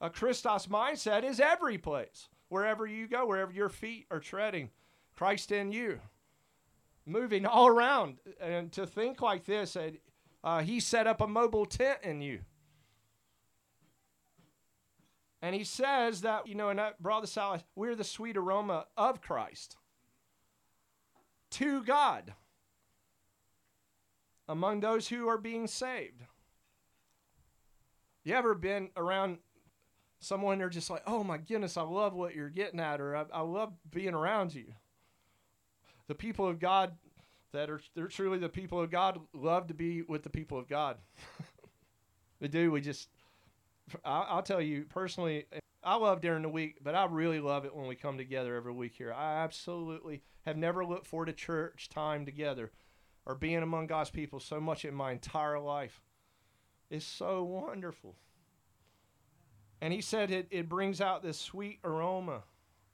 A Christos mindset is every place, wherever you go, wherever your feet are treading, Christ in you, moving all around. And to think like this, uh, he set up a mobile tent in you. And he says that, you know, and that brought this we're the sweet aroma of Christ to God among those who are being saved. You ever been around someone they're just like, oh my goodness, I love what you're getting at, or I, I love being around you. The people of God that are they're truly the people of God love to be with the people of God. we do. We just, I'll, I'll tell you personally, I love during the week, but I really love it when we come together every week here. I absolutely have never looked forward to church time together or being among God's people so much in my entire life. It's so wonderful. And he said it, it brings out this sweet aroma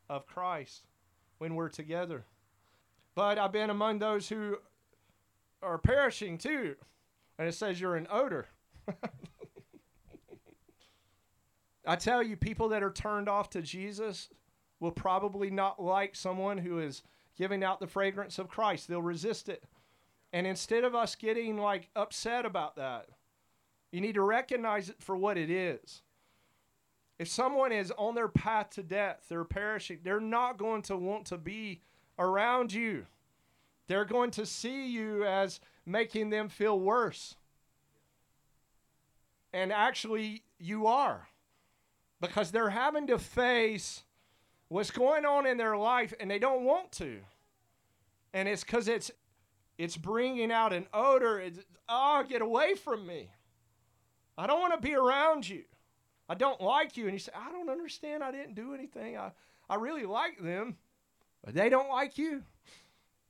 of Christ when we're together. But I've been among those who are perishing too. And it says you're an odor. I tell you, people that are turned off to Jesus will probably not like someone who is giving out the fragrance of Christ. They'll resist it. And instead of us getting like upset about that, you need to recognize it for what it is. If someone is on their path to death, they're perishing, they're not going to want to be around you. They're going to see you as making them feel worse. And actually, you are because they're having to face what's going on in their life and they don't want to. And it's because it's it's bringing out an odor. It's, oh, get away from me. I don't want to be around you. I don't like you. And you say, I don't understand. I didn't do anything. I, I really like them, but they don't like you.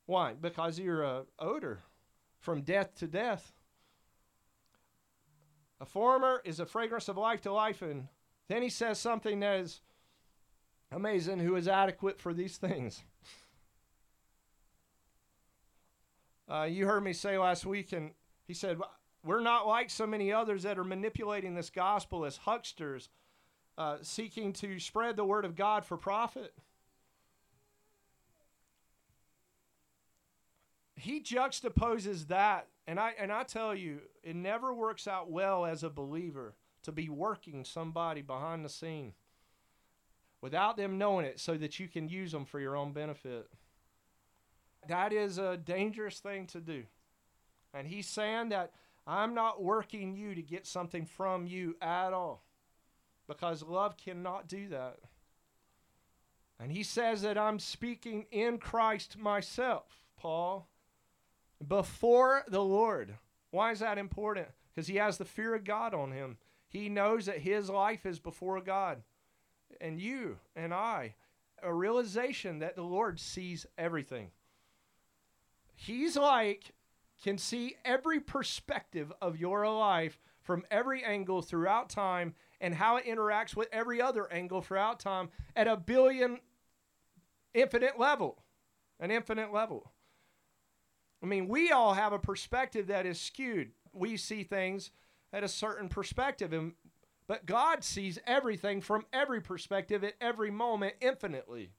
Why? Because you're a odor from death to death. A former is a fragrance of life to life, and then he says something that is amazing who is adequate for these things. Uh, you heard me say last week, and he said, We're not like so many others that are manipulating this gospel as hucksters, uh, seeking to spread the word of God for profit. He juxtaposes that, and I, and I tell you, it never works out well as a believer to be working somebody behind the scene without them knowing it so that you can use them for your own benefit. That is a dangerous thing to do. And he's saying that I'm not working you to get something from you at all because love cannot do that. And he says that I'm speaking in Christ myself, Paul, before the Lord. Why is that important? Because he has the fear of God on him. He knows that his life is before God and you and I. A realization that the Lord sees everything. He's like, can see every perspective of your life from every angle throughout time and how it interacts with every other angle throughout time at a billion infinite level, an infinite level. I mean, we all have a perspective that is skewed. We see things at a certain perspective, and but God sees everything from every perspective at every moment infinitely.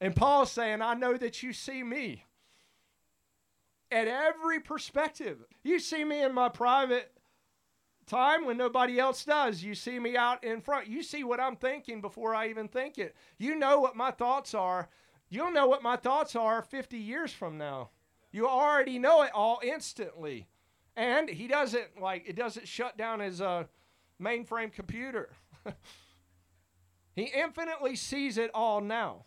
And Paul's saying, I know that you see me at every perspective. You see me in my private time when nobody else does. You see me out in front. You see what I'm thinking before I even think it. You know what my thoughts are. You'll know what my thoughts are 50 years from now. You already know it all instantly. And he doesn't like it doesn't shut down his uh, mainframe computer. he infinitely sees it all now.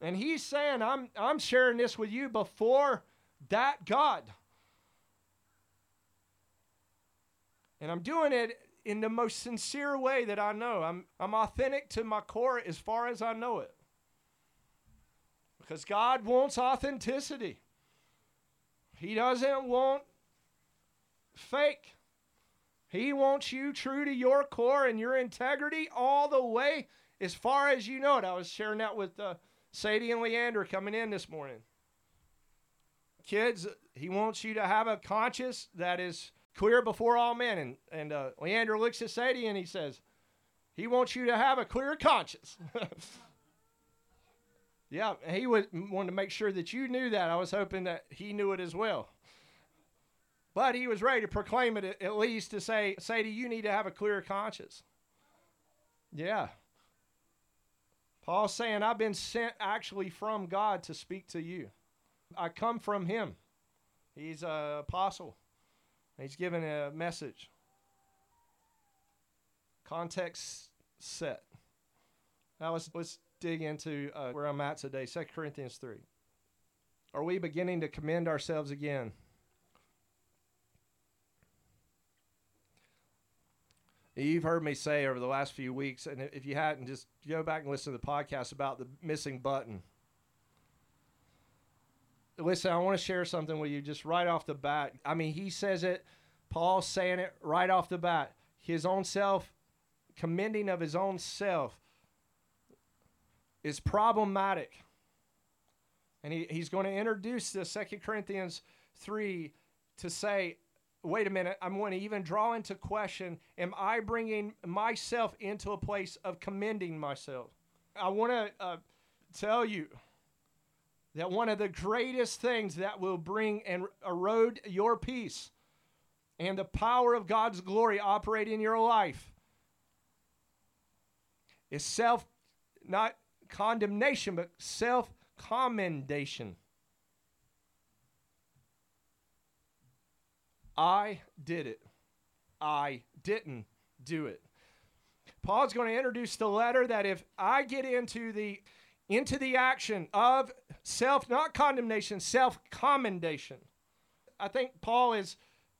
And he's saying, I'm, I'm sharing this with you before that God. And I'm doing it in the most sincere way that I know. I'm, I'm authentic to my core as far as I know it. Because God wants authenticity. He doesn't want fake. He wants you true to your core and your integrity all the way as far as you know it. I was sharing that with uh, Sadie and Leander coming in this morning. Kids, he wants you to have a conscience that is clear before all men. And, and uh, Leander looks at Sadie and he says, he wants you to have a clear conscience. Yeah, he was, wanted to make sure that you knew that. I was hoping that he knew it as well. But he was ready to proclaim it at, least to say, Sadie, you need to have a clear conscience. Yeah. Paul's saying, I've been sent actually from God to speak to you. I come from him. He's an apostle. He's given a message. Context set. Now let's, let's dig into uh, where I'm at today 2 Corinthians 3. Are we beginning to commend ourselves again? You've heard me say over the last few weeks, and if you hadn't, just go back and listen to the podcast about the missing button. Listen, I want to share something with you just right off the bat. I mean, he says it, Paul's saying it right off the bat. His own self, commending of his own self is problematic. And he, he's going to introduce the Second Corinthians 3 to say, wait a minute, I'm going to even draw into question, am I bringing myself into a place of commending myself? I want to uh, tell you that one of the greatest things that will bring and erode your peace and the power of God's glory operate in your life is self, not condemnation, but self commendation. I did it. I didn't do it. Paul's going to introduce the letter that if I get into the into the action of self not condemnation, self commendation. I think Paul is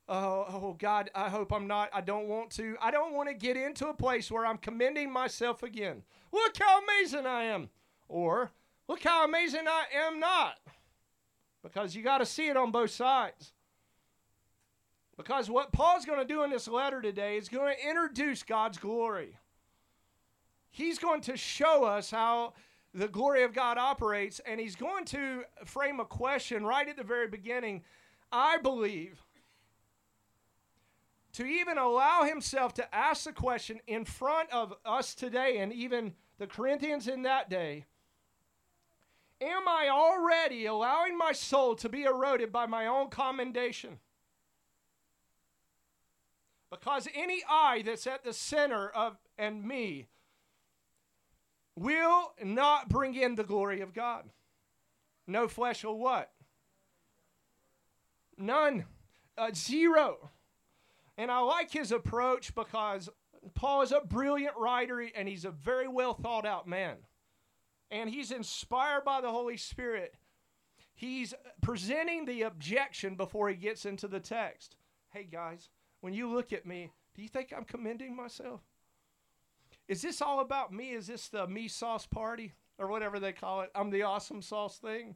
oh, oh God, I hope I'm not I don't want to. I don't want to get into a place where I'm commending myself again. Look how amazing I am. Or, look how amazing I am not. Because you got to see it on both sides. Because what Paul's going to do in this letter today is going to introduce God's glory. He's going to show us how the glory of God operates, and he's going to frame a question right at the very beginning. I believe to even allow himself to ask the question in front of us today and even the Corinthians in that day Am I already allowing my soul to be eroded by my own commendation? Because any I that's at the center of and me will not bring in the glory of God. No flesh will what? None. Uh, zero. And I like his approach because Paul is a brilliant writer and he's a very well thought out man. And he's inspired by the Holy Spirit. He's presenting the objection before he gets into the text. Hey, guys, when you look at me, do you think I'm commending myself? Is this all about me? Is this the me sauce party or whatever they call it? I'm the awesome sauce thing.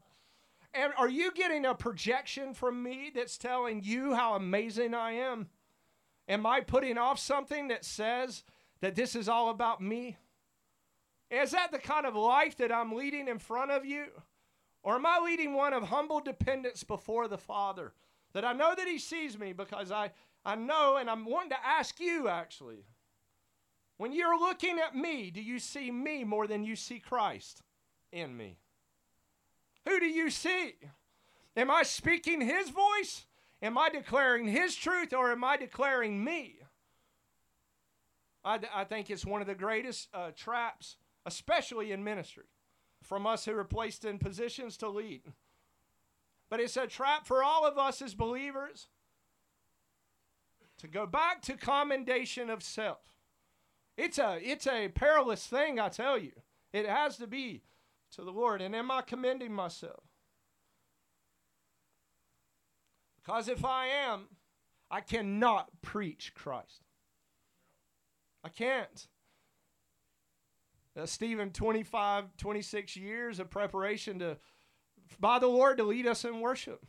And are you getting a projection from me that's telling you how amazing I am? Am I putting off something that says that this is all about me? Is that the kind of life that I'm leading in front of you? Or am I leading one of humble dependence before the Father? That I know that He sees me because I, I know, and I'm wanting to ask you actually. When you're looking at me, do you see me more than you see Christ in me? Who do you see? Am I speaking His voice? Am I declaring His truth or am I declaring me? I, I think it's one of the greatest uh, traps, especially in ministry, from us who are placed in positions to lead. But it's a trap for all of us as believers to go back to commendation of self. It's a, it's a perilous thing, I tell you. It has to be to the Lord. And am I commending myself? Because if I am, I cannot preach Christ. I can't. Uh, Stephen, 25, 26 years of preparation to by the Lord to lead us in worship.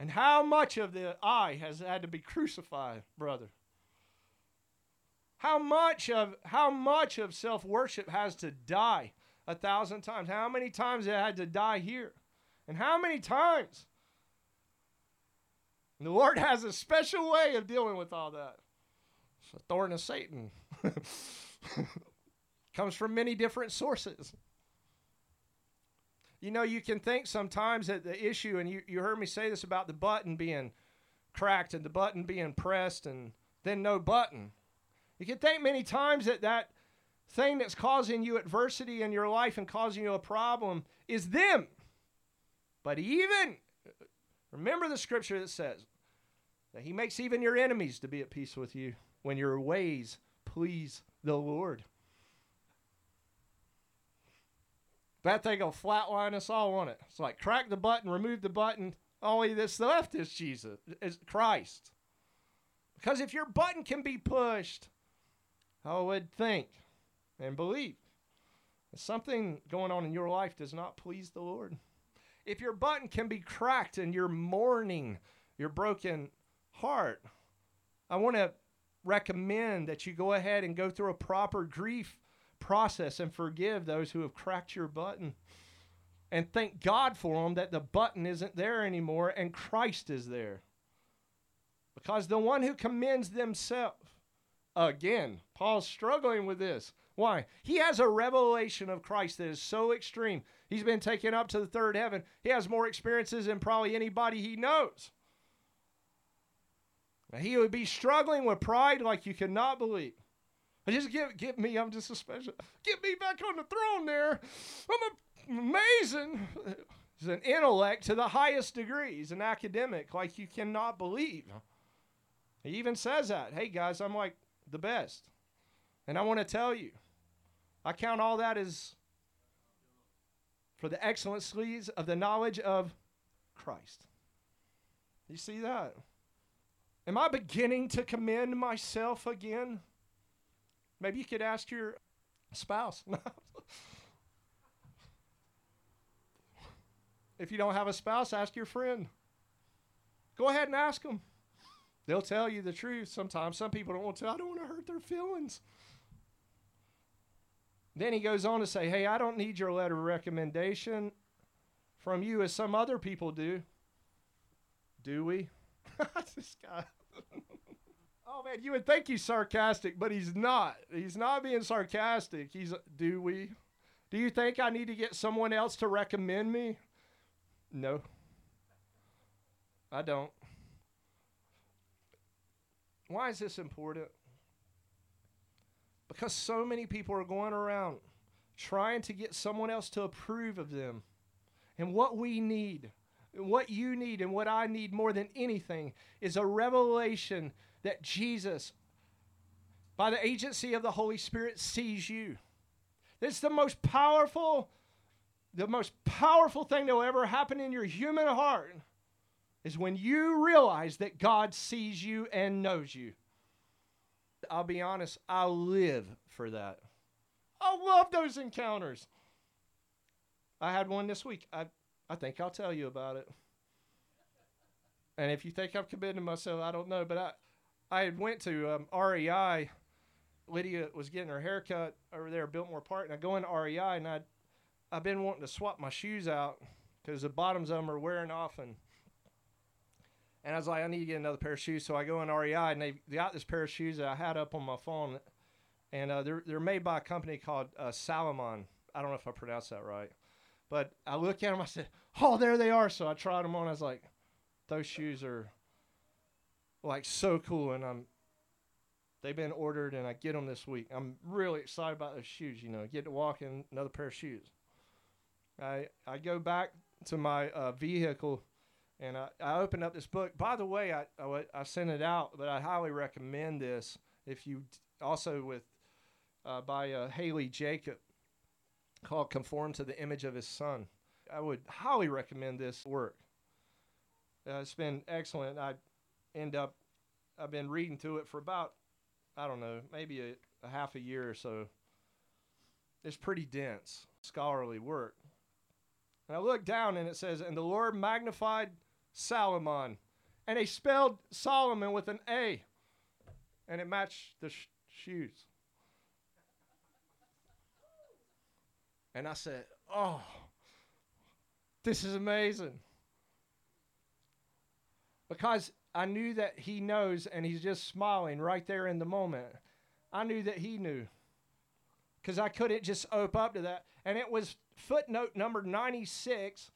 And how much of the I has had to be crucified, brother? How much of how much of self-worship has to die a thousand times? How many times it had to die here? And how many times? And the Lord has a special way of dealing with all that. It's a thorn of Satan. Comes from many different sources. You know, you can think sometimes that the issue, and you, you heard me say this about the button being cracked and the button being pressed and then no button. You can think many times that that thing that's causing you adversity in your life and causing you a problem is them. But even, remember the scripture that says that he makes even your enemies to be at peace with you when your ways please the Lord. That thing will flatline us all on it. It's like crack the button, remove the button. Only this left is Jesus, is Christ. Because if your button can be pushed, I would think and believe something going on in your life does not please the Lord. If your button can be cracked and you're mourning your broken heart, I want to recommend that you go ahead and go through a proper grief process and forgive those who have cracked your button. And thank God for them that the button isn't there anymore and Christ is there. Because the one who commends themselves, again, Paul's struggling with this. Why? He has a revelation of Christ that is so extreme. He's been taken up to the third heaven. He has more experiences than probably anybody he knows. He would be struggling with pride like you cannot believe. Just give, give me, I'm just a special, get me back on the throne there. I'm amazing. He's an intellect to the highest degree. He's an academic like you cannot believe. He even says that. Hey, guys, I'm like the best. And I want to tell you, I count all that as for the excellencies of the knowledge of Christ. You see that? Am I beginning to commend myself again? Maybe you could ask your spouse. if you don't have a spouse, ask your friend. Go ahead and ask them. They'll tell you the truth sometimes. Some people don't want to. I don't want to hurt their feelings. Then he goes on to say, Hey, I don't need your letter of recommendation from you as some other people do. Do we? this guy. oh man, you would think he's sarcastic, but he's not. He's not being sarcastic. He's do we? Do you think I need to get someone else to recommend me? No. I don't. Why is this important? Because so many people are going around trying to get someone else to approve of them. And what we need what you need and what I need more than anything is a revelation that Jesus, by the agency of the Holy Spirit, sees you. It's the most powerful, the most powerful thing that will ever happen in your human heart is when you realize that God sees you and knows you. I'll be honest, I live for that. I love those encounters. I had one this week. I I think I'll tell you about it. And if you think I'm committing myself, I don't know. But I, I went to um, REI Lydia was getting her haircut over there at Biltmore Park, and I go into REI, and I, I've been wanting to swap my shoes out because the bottoms of them are wearing off, and and I was like, I need to get another pair of shoes. So I go in REI, and they got this pair of shoes that I had up on my phone, and uh, they're they're made by a company called uh, Salomon. I don't know if I pronounced that right, but I look at them. I said, "Oh, there they are." So I tried them on. I was like, "Those shoes are like so cool," and I'm they've been ordered, and I get them this week. I'm really excited about those shoes. You know, get to walk in another pair of shoes. I I go back to my uh, vehicle and I, I opened up this book. By the way, I, I, I sent it out, but I highly recommend this if you also with uh, by uh, Haley Jacob called "Conform to the Image of His Son." I would highly recommend this work. Uh, it's been excellent. I end up I've been reading through it for about I don't know maybe a, a half a year or so. It's pretty dense scholarly work. And I look down and it says, "And the Lord magnified." Salomon. And they spelled Solomon with an A. And it matched the sh- shoes. And I said, Oh, this is amazing. Because I knew that he knows and he's just smiling right there in the moment. I knew that he knew. Because I couldn't just open up to that. And it was footnote number 96,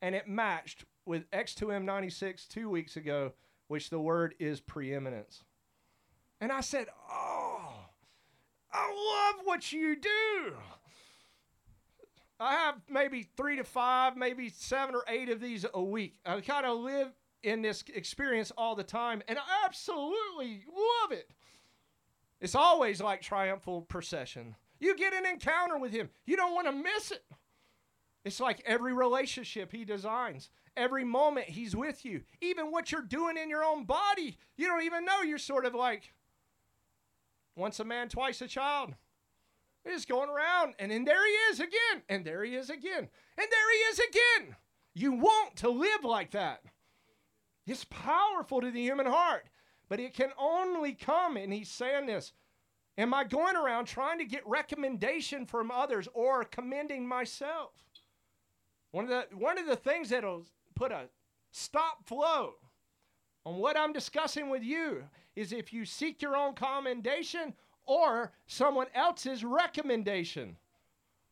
and it matched with X2M96 two weeks ago, which the word is preeminence. And I said, Oh, I love what you do. I have maybe three to five, maybe seven or eight of these a week. I kind of live in this experience all the time, and I absolutely love it. It's always like triumphal procession. You get an encounter with him, you don't want to miss it. It's like every relationship he designs. Every moment he's with you. Even what you're doing in your own body, you don't even know. You're sort of like once a man, twice a child. He's going around, and then there he is again, and there he is again, and there he is again. You want to live like that. It's powerful to the human heart, but it can only come, and he's saying this. Am I going around trying to get recommendation from others or commending myself? One of the one of the things that'll put a stop flow on what I'm discussing with you is if you seek your own commendation or someone else's recommendation.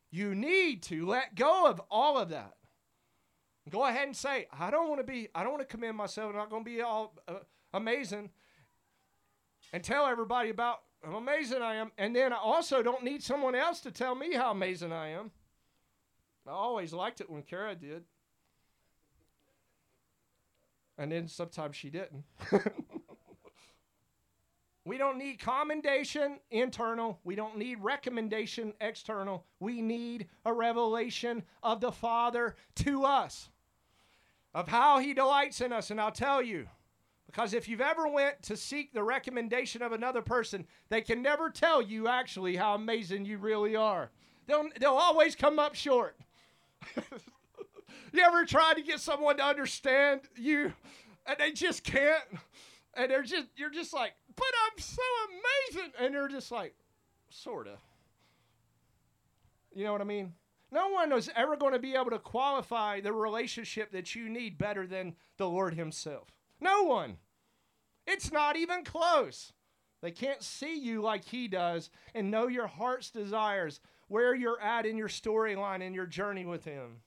You need to let go of all of that. Go ahead and say, I don't want to be, I don't want to commend myself. I'm not going to be all uh, amazing. And tell everybody about how amazing I am. And then I also don't need someone else to tell me how amazing I am. I always liked it when Kara did. And then sometimes she didn't. we don't need commendation internal. We don't need recommendation external. We need a revelation of the Father to us, of how He delights in us. And I'll tell you, because if you've ever went to seek the recommendation of another person, they can never tell you actually how amazing you really are. They'll, they'll always come up short. you ever try to get someone to understand you and they just can't? And they're just you're just like, but I'm so amazing. And they're just like, sorta. You know what I mean? No one is ever going to be able to qualify the relationship that you need better than the Lord Himself. No one. It's not even close. They can't see you like He does and know your heart's desires, where you're at in your storyline and your journey with Him.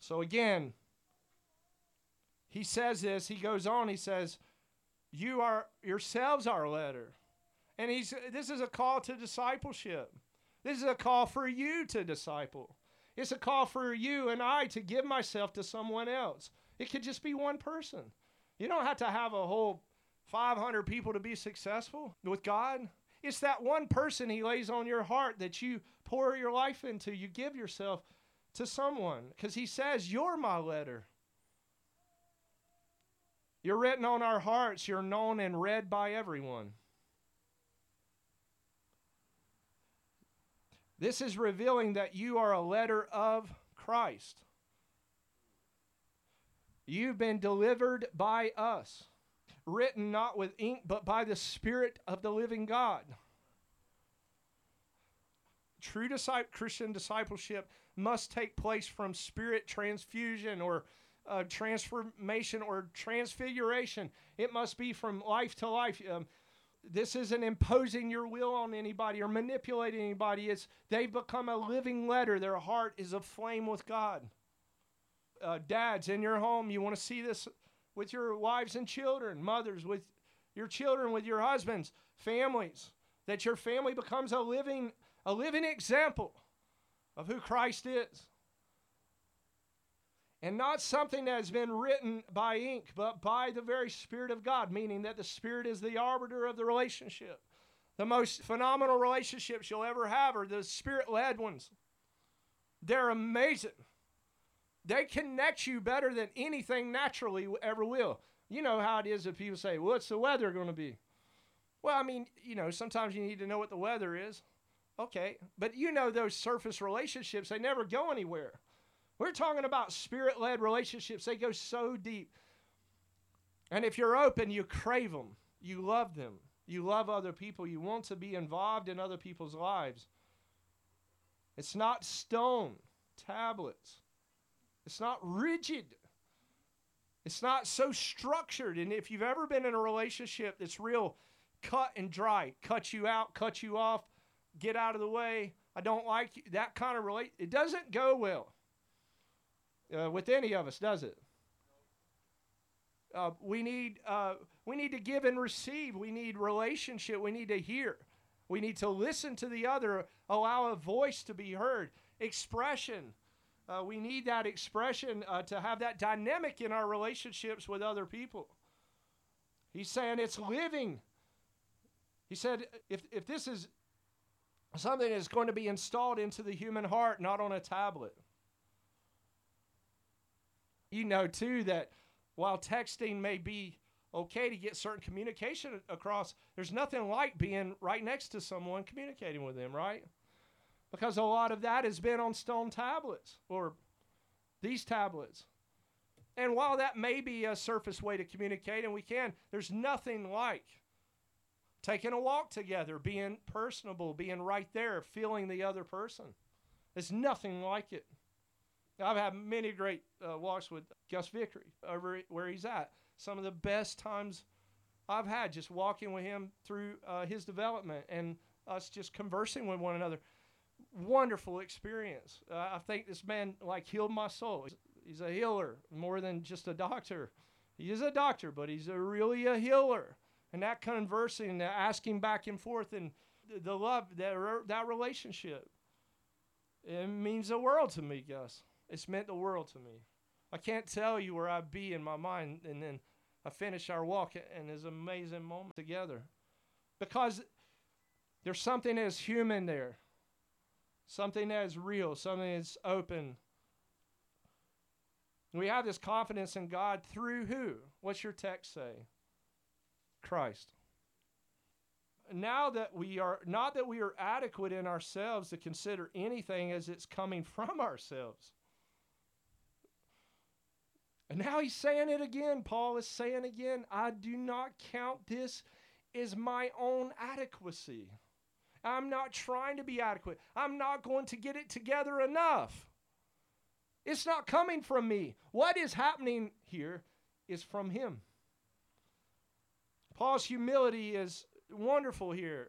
So again, he says this, he goes on, he says, You are yourselves our letter. And he's this is a call to discipleship. This is a call for you to disciple. It's a call for you and I to give myself to someone else. It could just be one person. You don't have to have a whole 500 people to be successful with God. It's that one person He lays on your heart that you pour your life into. You give yourself to someone because He says, You're my letter. You're written on our hearts. You're known and read by everyone. This is revealing that you are a letter of Christ. You've been delivered by us. written not with ink, but by the Spirit of the living God. True Christian discipleship must take place from spirit transfusion or uh, transformation or transfiguration. It must be from life to life. Um, this isn't imposing your will on anybody or manipulating anybody. It's they've become a living letter. Their heart is aflame with God. Uh, dads in your home, you want to see this with your wives and children, mothers with your children, with your husbands, families, that your family becomes a living, a living example of who Christ is. And not something that has been written by ink, but by the very Spirit of God, meaning that the Spirit is the arbiter of the relationship. The most phenomenal relationships you'll ever have are the Spirit led ones. They're amazing. They connect you better than anything naturally ever will. You know how it is if people say, What's the weather going to be? Well, I mean, you know, sometimes you need to know what the weather is. Okay. But you know, those surface relationships, they never go anywhere. We're talking about spirit led relationships, they go so deep. And if you're open, you crave them, you love them, you love other people, you want to be involved in other people's lives. It's not stone tablets. It's not rigid. It's not so structured. And if you've ever been in a relationship that's real cut and dry, cut you out, cut you off, get out of the way, I don't like you, that kind of relate, it doesn't go well uh, with any of us, does it? Uh, we need uh, we need to give and receive. We need relationship. We need to hear. We need to listen to the other. Allow a voice to be heard. Expression. Uh, we need that expression uh, to have that dynamic in our relationships with other people. He's saying it's living. He said, if, if this is something that's going to be installed into the human heart, not on a tablet. You know, too, that while texting may be okay to get certain communication across, there's nothing like being right next to someone communicating with them, right? because a lot of that has been on stone tablets or these tablets. And while that may be a surface way to communicate, and we can, there's nothing like taking a walk together, being personable, being right there, feeling the other person. There's nothing like it. I've had many great uh, walks with Gus Vickery over where he's at. Some of the best times I've had just walking with him through uh, his development and us just conversing with one another wonderful experience. Uh, I think this man like healed my soul. He's, he's, a healer more than just a doctor. He is a doctor, but he's a really a healer. And that conversing, that asking back and forth, and the, the love, that that relationship, it means the world to me, Gus. It's meant the world to me. I can't tell you where I'd be in my mind, and then I finish our walk, and this amazing moment together, because there's something that's human there something that is real, something that's open. We have this confidence in God through who? What's your text say? Christ. Now that we are, not that we are adequate in ourselves to consider anything as it's coming from ourselves. And now he's saying it again. Paul is saying again, I do not count this as my own adequacy. I'm not trying to be adequate. I'm not going to get it together enough. It's not coming from me. What is happening here is from Him. Paul's humility is wonderful here,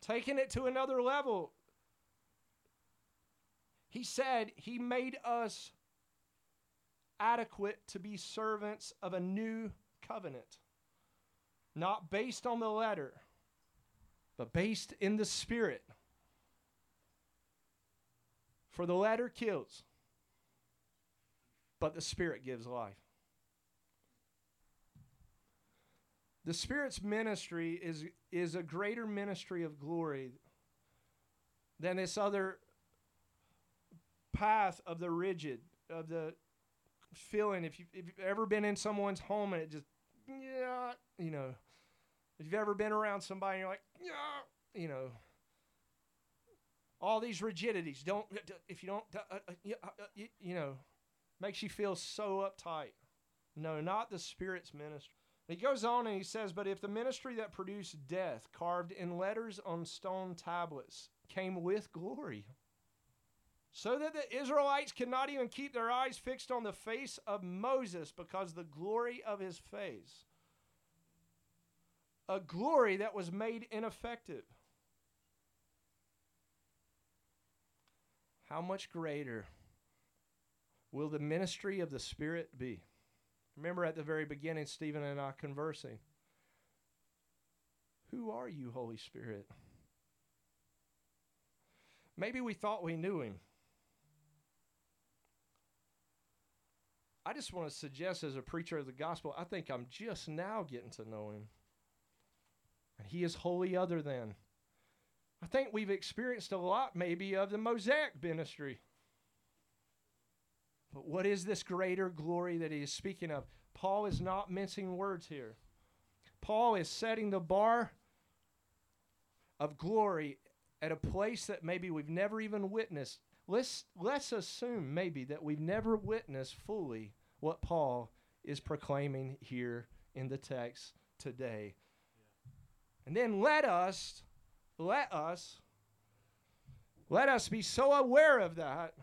taking it to another level. He said he made us adequate to be servants of a new covenant, not based on the letter but based in the Spirit. For the letter kills, but the Spirit gives life. The Spirit's ministry is, is a greater ministry of glory than this other path of the rigid, of the feeling. If, you, if you've ever been in someone's home and it just, yeah, you know, if you've ever been around somebody and you're like, yeah, you know, all these rigidities. Don't if you don't, uh, uh, uh, you know, makes you feel so uptight. No, not the Spirit's ministry. He goes on and he says, But if the ministry that produced death, carved in letters on stone tablets, came with glory, so that the Israelites could not even keep their eyes fixed on the face of Moses because the glory of his face, a glory that was made ineffective. How much greater will the ministry of the Spirit be? Remember at the very beginning, Stephen and I conversing. Who are you, Holy Spirit? Maybe we thought we knew him. I just want to suggest, as a preacher of the gospel, I think I'm just now getting to know him. And he is holy other than. I think we've experienced a lot, maybe, of the Mosaic ministry. But what is this greater glory that he is speaking of? Paul is not mincing words here. Paul is setting the bar of glory at a place that maybe we've never even witnessed. Let's, let's assume maybe that we've never witnessed fully what Paul is proclaiming here in the text today. And then let us, let us, let us be so aware of that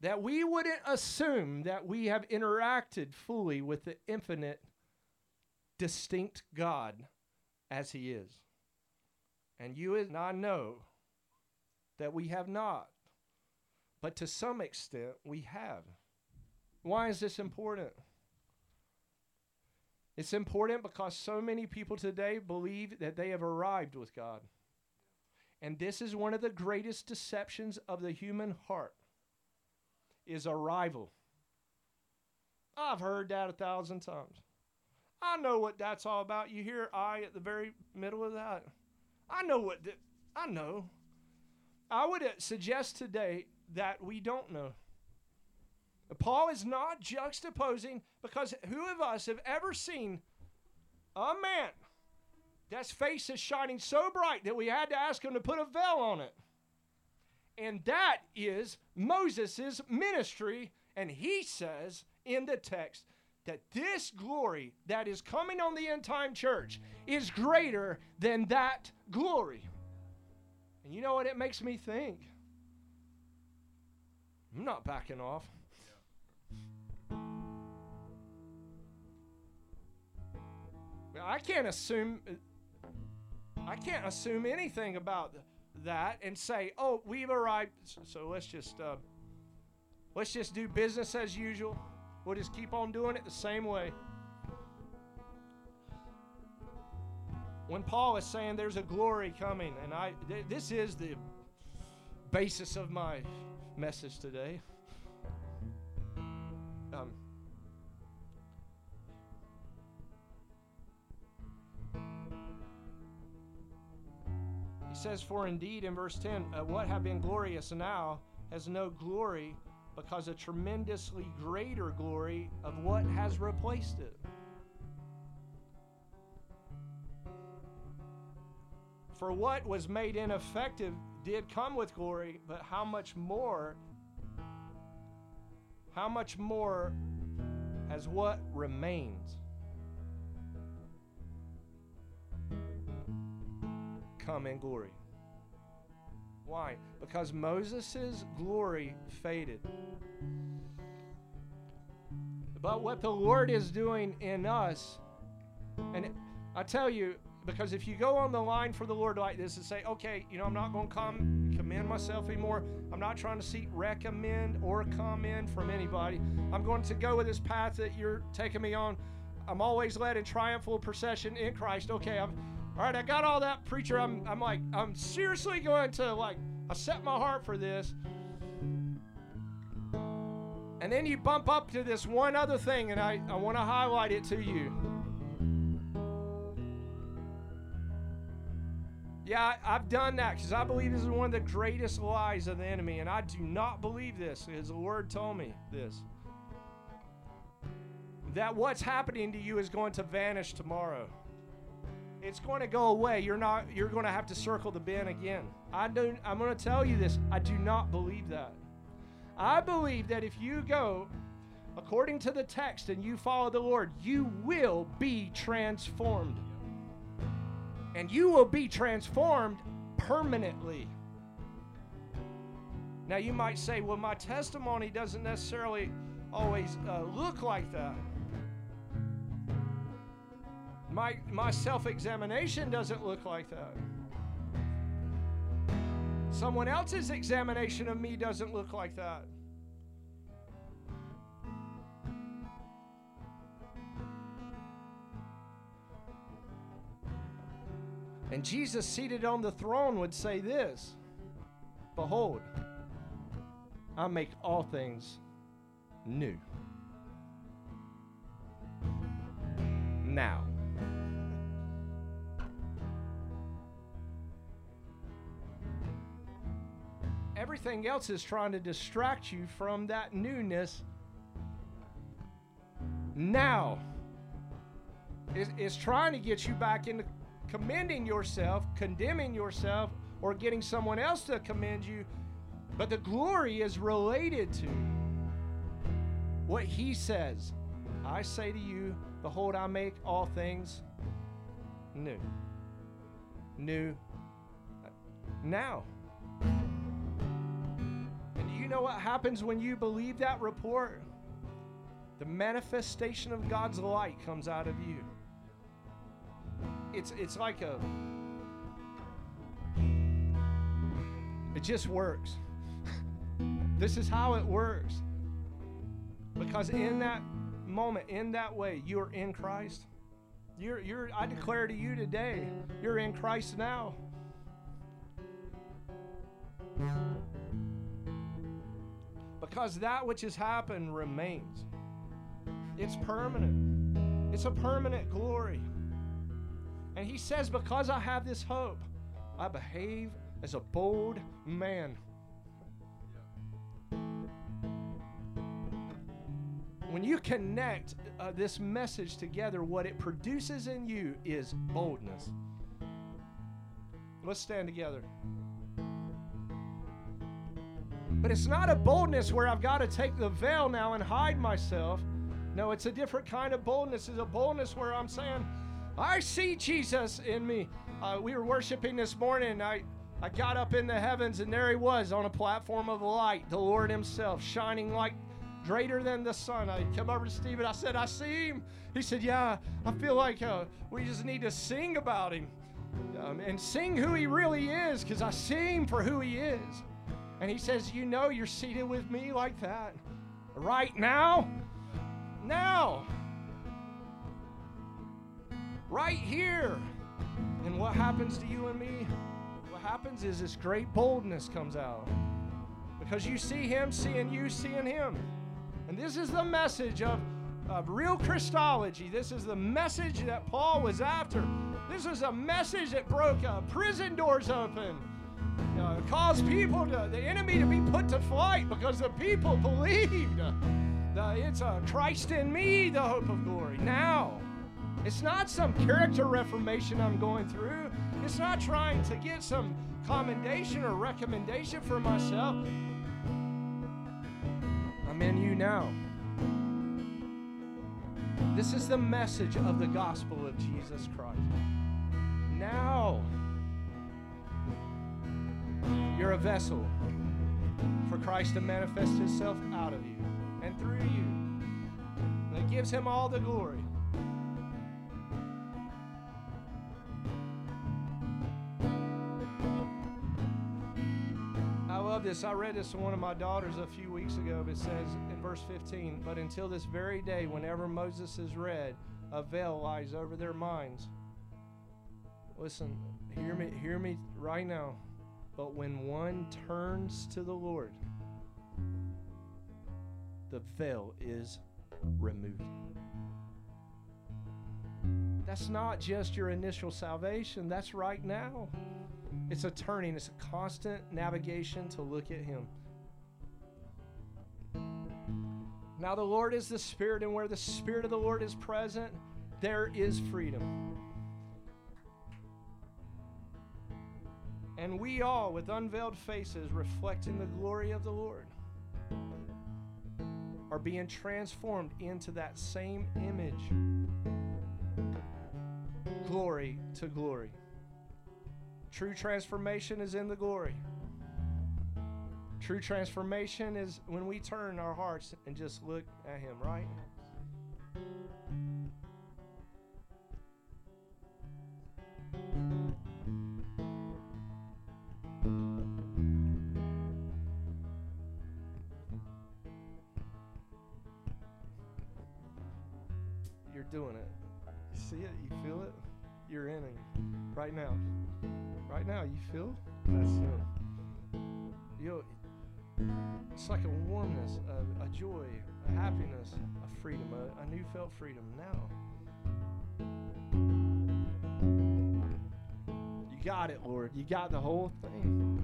that we wouldn't assume that we have interacted fully with the infinite, distinct God as He is. And you and I know that we have not. But to some extent, we have. Why is this important? It's important because so many people today believe that they have arrived with God. And this is one of the greatest deceptions of the human heart is a rival. I've heard that a thousand times. I know what that's all about. You hear I at the very middle of that. I know what th- I know. I would uh, suggest today that we don't know. Paul is not juxtaposing because who of us have ever seen a man that's face is shining so bright that we had to ask him to put a veil on it? And that is Moses' ministry. And he says in the text that this glory that is coming on the end time church is greater than that glory. And you know what it makes me think? I'm not backing off. I can't assume I can't assume anything about that and say, "Oh, we've arrived." So let's just uh, let's just do business as usual. We'll just keep on doing it the same way. When Paul is saying there's a glory coming, and I th- this is the basis of my message today. Says, For indeed, in verse 10, uh, what have been glorious now has no glory because a tremendously greater glory of what has replaced it. For what was made ineffective did come with glory, but how much more, how much more has what remains come in glory? Why? Because Moses' glory faded. But what the Lord is doing in us, and I tell you, because if you go on the line for the Lord like this and say, okay, you know, I'm not going to come commend myself anymore. I'm not trying to seek recommend or commend from anybody. I'm going to go with this path that you're taking me on. I'm always led in triumphal procession in Christ. Okay, I'm all right. I got all that, preacher. I'm, I'm like, I'm seriously going to like, I set my heart for this. And then you bump up to this one other thing, and I, I want to highlight it to you. Yeah, I, have done that because I believe this is one of the greatest lies of the enemy, and I do not believe this the Word told me this. That what's happening to you is going to vanish tomorrow. It's going to go away. You're not. You're going to have to circle the bin again. I don't. I'm going to tell you this. I do not believe that. I believe that if you go according to the text and you follow the Lord, you will be transformed. And you will be transformed permanently. Now, you might say, well, my testimony doesn't necessarily always uh, look like that. My, my self examination doesn't look like that. Someone else's examination of me doesn't look like that. And Jesus, seated on the throne, would say this Behold, I make all things new. Now. Everything else is trying to distract you from that newness now. Is trying to get you back into commending yourself, condemning yourself, or getting someone else to commend you. But the glory is related to what he says. I say to you, Behold, I make all things new. New now. You know what happens when you believe that report? The manifestation of God's light comes out of you. It's it's like a it just works. this is how it works. Because in that moment, in that way, you're in Christ. You're, you're, I declare to you today, you're in Christ now. Because that which has happened remains. It's permanent. It's a permanent glory. And he says, Because I have this hope, I behave as a bold man. When you connect uh, this message together, what it produces in you is boldness. Let's stand together. But it's not a boldness where I've got to take the veil now and hide myself. No, it's a different kind of boldness. It's a boldness where I'm saying, I see Jesus in me. Uh, we were worshiping this morning. I, I got up in the heavens, and there he was on a platform of light, the Lord Himself, shining like greater than the sun. I come over to Stephen. I said, I see him. He said, Yeah, I feel like uh, we just need to sing about him um, and sing who he really is because I see him for who he is. And he says, You know, you're seated with me like that right now. Now. Right here. And what happens to you and me? What happens is this great boldness comes out because you see him seeing you seeing him. And this is the message of, of real Christology. This is the message that Paul was after. This is a message that broke uh, prison doors open. Uh, caused people to, the enemy to be put to flight because the people believed. Uh, it's uh, Christ in me, the hope of glory. Now, it's not some character reformation I'm going through. It's not trying to get some commendation or recommendation for myself. I'm in you now. This is the message of the gospel of Jesus Christ. Now, you're a vessel for Christ to manifest Himself out of you and through you. And it gives Him all the glory. I love this. I read this to one of my daughters a few weeks ago. It says in verse 15, But until this very day, whenever Moses is read, a veil lies over their minds. Listen, hear me, hear me right now. But when one turns to the Lord, the veil is removed. That's not just your initial salvation, that's right now. It's a turning, it's a constant navigation to look at Him. Now, the Lord is the Spirit, and where the Spirit of the Lord is present, there is freedom. And we all, with unveiled faces, reflecting the glory of the Lord. are being transformed into that same image. Glory to glory. True transformation is in the glory. True transformation is when we turn our hearts and just look at Him, right? Doing it. You see it? You feel it? You're in it right now. Right now, you feel? That's Him. You it's like a warmness, a, a joy, a happiness, a freedom, a, a new felt freedom now. You got it, Lord. You got the whole thing.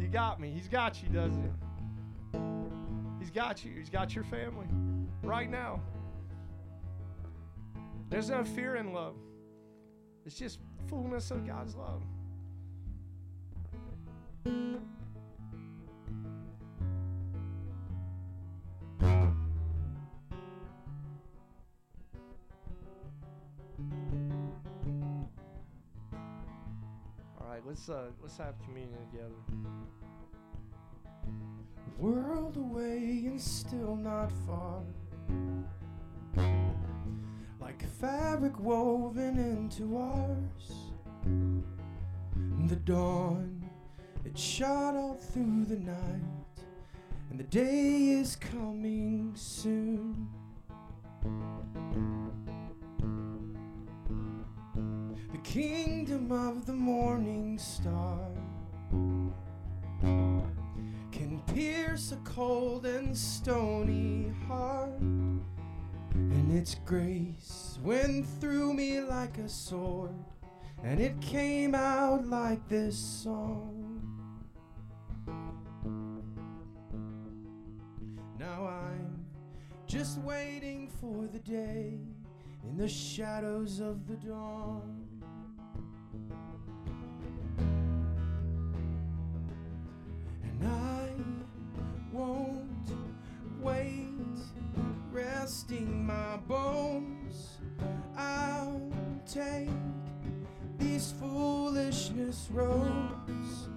You got me. He's got you, doesn't he? He's got you. He's got your family right now. There's no fear in love. It's just fullness of God's love. All right, let's uh let's have communion together. World away and still not far. Like fabric woven into ours. The dawn, it shot out through the night, and the day is coming soon. The kingdom of the morning star can pierce a cold and stony heart. And its grace went through me like a sword, and it came out like this song. Now I'm just waiting for the day in the shadows of the dawn. And I won't wait, resting my bones. I'll take these foolishness roads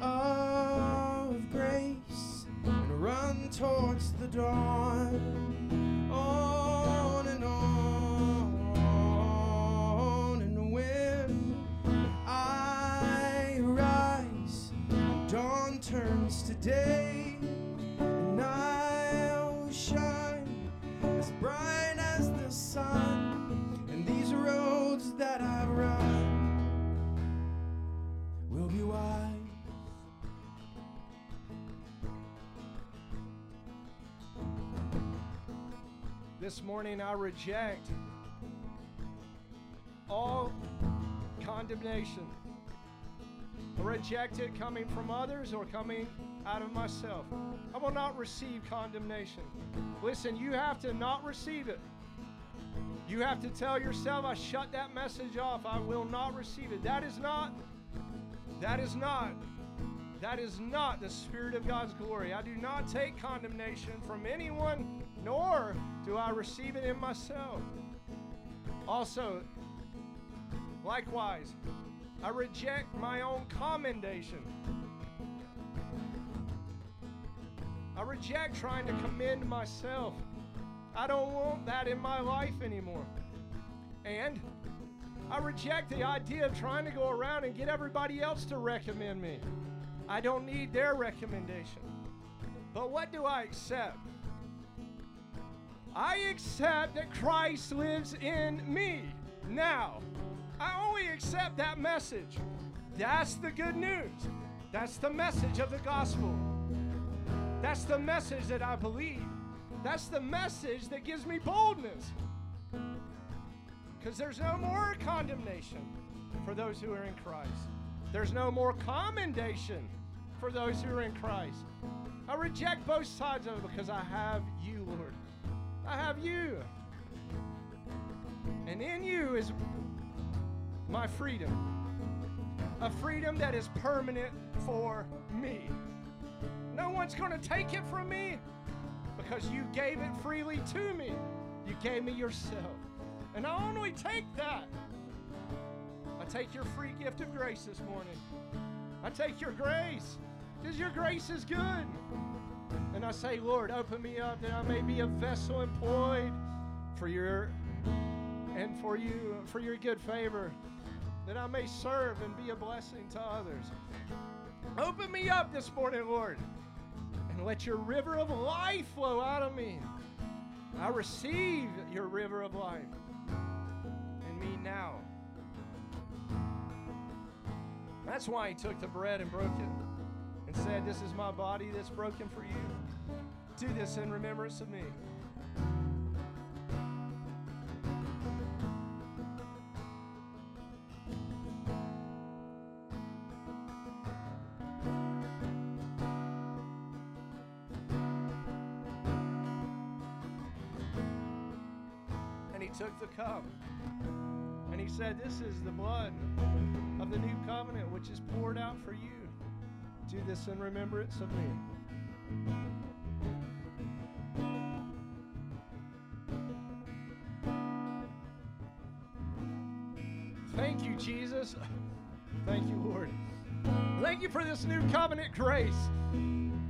of grace and run towards the dawn. On and on, and when I rise, dawn turns to day, This morning I reject all condemnation. I reject it coming from others or coming out of myself. I will not receive condemnation. Listen, you have to not receive it. You have to tell yourself, I shut that message off. I will not receive it. That is not, that is not, that is not the Spirit of God's glory. I do not take condemnation from anyone, nor do I receive it in myself. Also, likewise, I reject my own commendation. I reject trying to commend myself. I don't want that in my life anymore. And I reject the idea of trying to go around and get everybody else to recommend me. I don't need their recommendation. But what do I accept? I accept that Christ lives in me now. I only accept that message. That's the good news. That's the message of the gospel. That's the message that I believe. That's the message that gives me boldness. Because there's no more condemnation for those who are in Christ. There's no more commendation for those who are in Christ. I reject both sides of it because I have you, Lord. I have you. And in you is my freedom. A freedom that is permanent for me. No one's going to take it from me, because you gave it freely to me. You gave me yourself. And I only take that. I take your free gift of grace this morning. I take your grace because your grace is good. And I say, Lord, open me up that I may be a vessel employed for your and for you for your good favor that I may serve and be a blessing to others. Open me up this morning, Lord, and let your river of life flow out of me. I receive your river of life in me now. That's why he took the bread and broke it and said, This is my body that's broken for you. Do this in remembrance of me. And he took the cup and he said, This is the blood of the new covenant which is poured out for you. Do this in remembrance of me. Thank you, Jesus. Thank you, Lord. Thank you for this new covenant grace.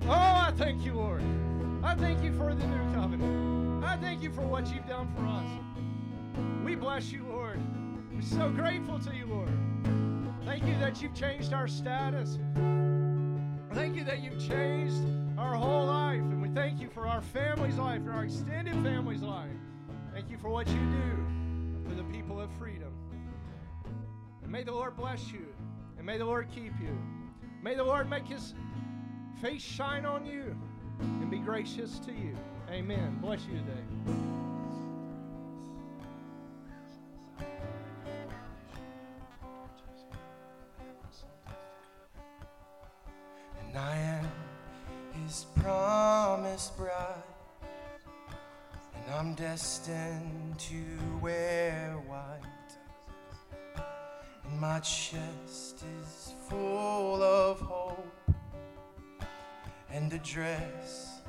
Oh, I thank you, Lord. I thank you for the new covenant. I thank you for what you've done for us. We bless you, Lord. We're so grateful to you, Lord. Thank you that you've changed our status. Thank you that you've changed our whole life. And we thank you for our family's life and our extended family's life. Thank you for what you do for the people of freedom. And may the Lord bless you. And may the Lord keep you. May the Lord make his face shine on you and be gracious to you. Amen. Bless you today. Destined to wear white, and my chest is full of hope, and a dress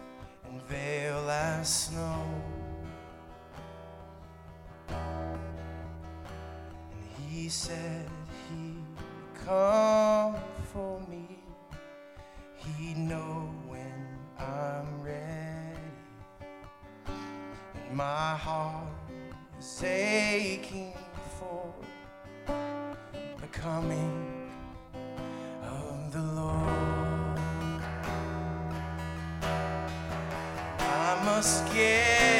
and veil as snow. And he said he'd come for me. He'd know when I'm ready. My heart is aching for the coming of the Lord. I must get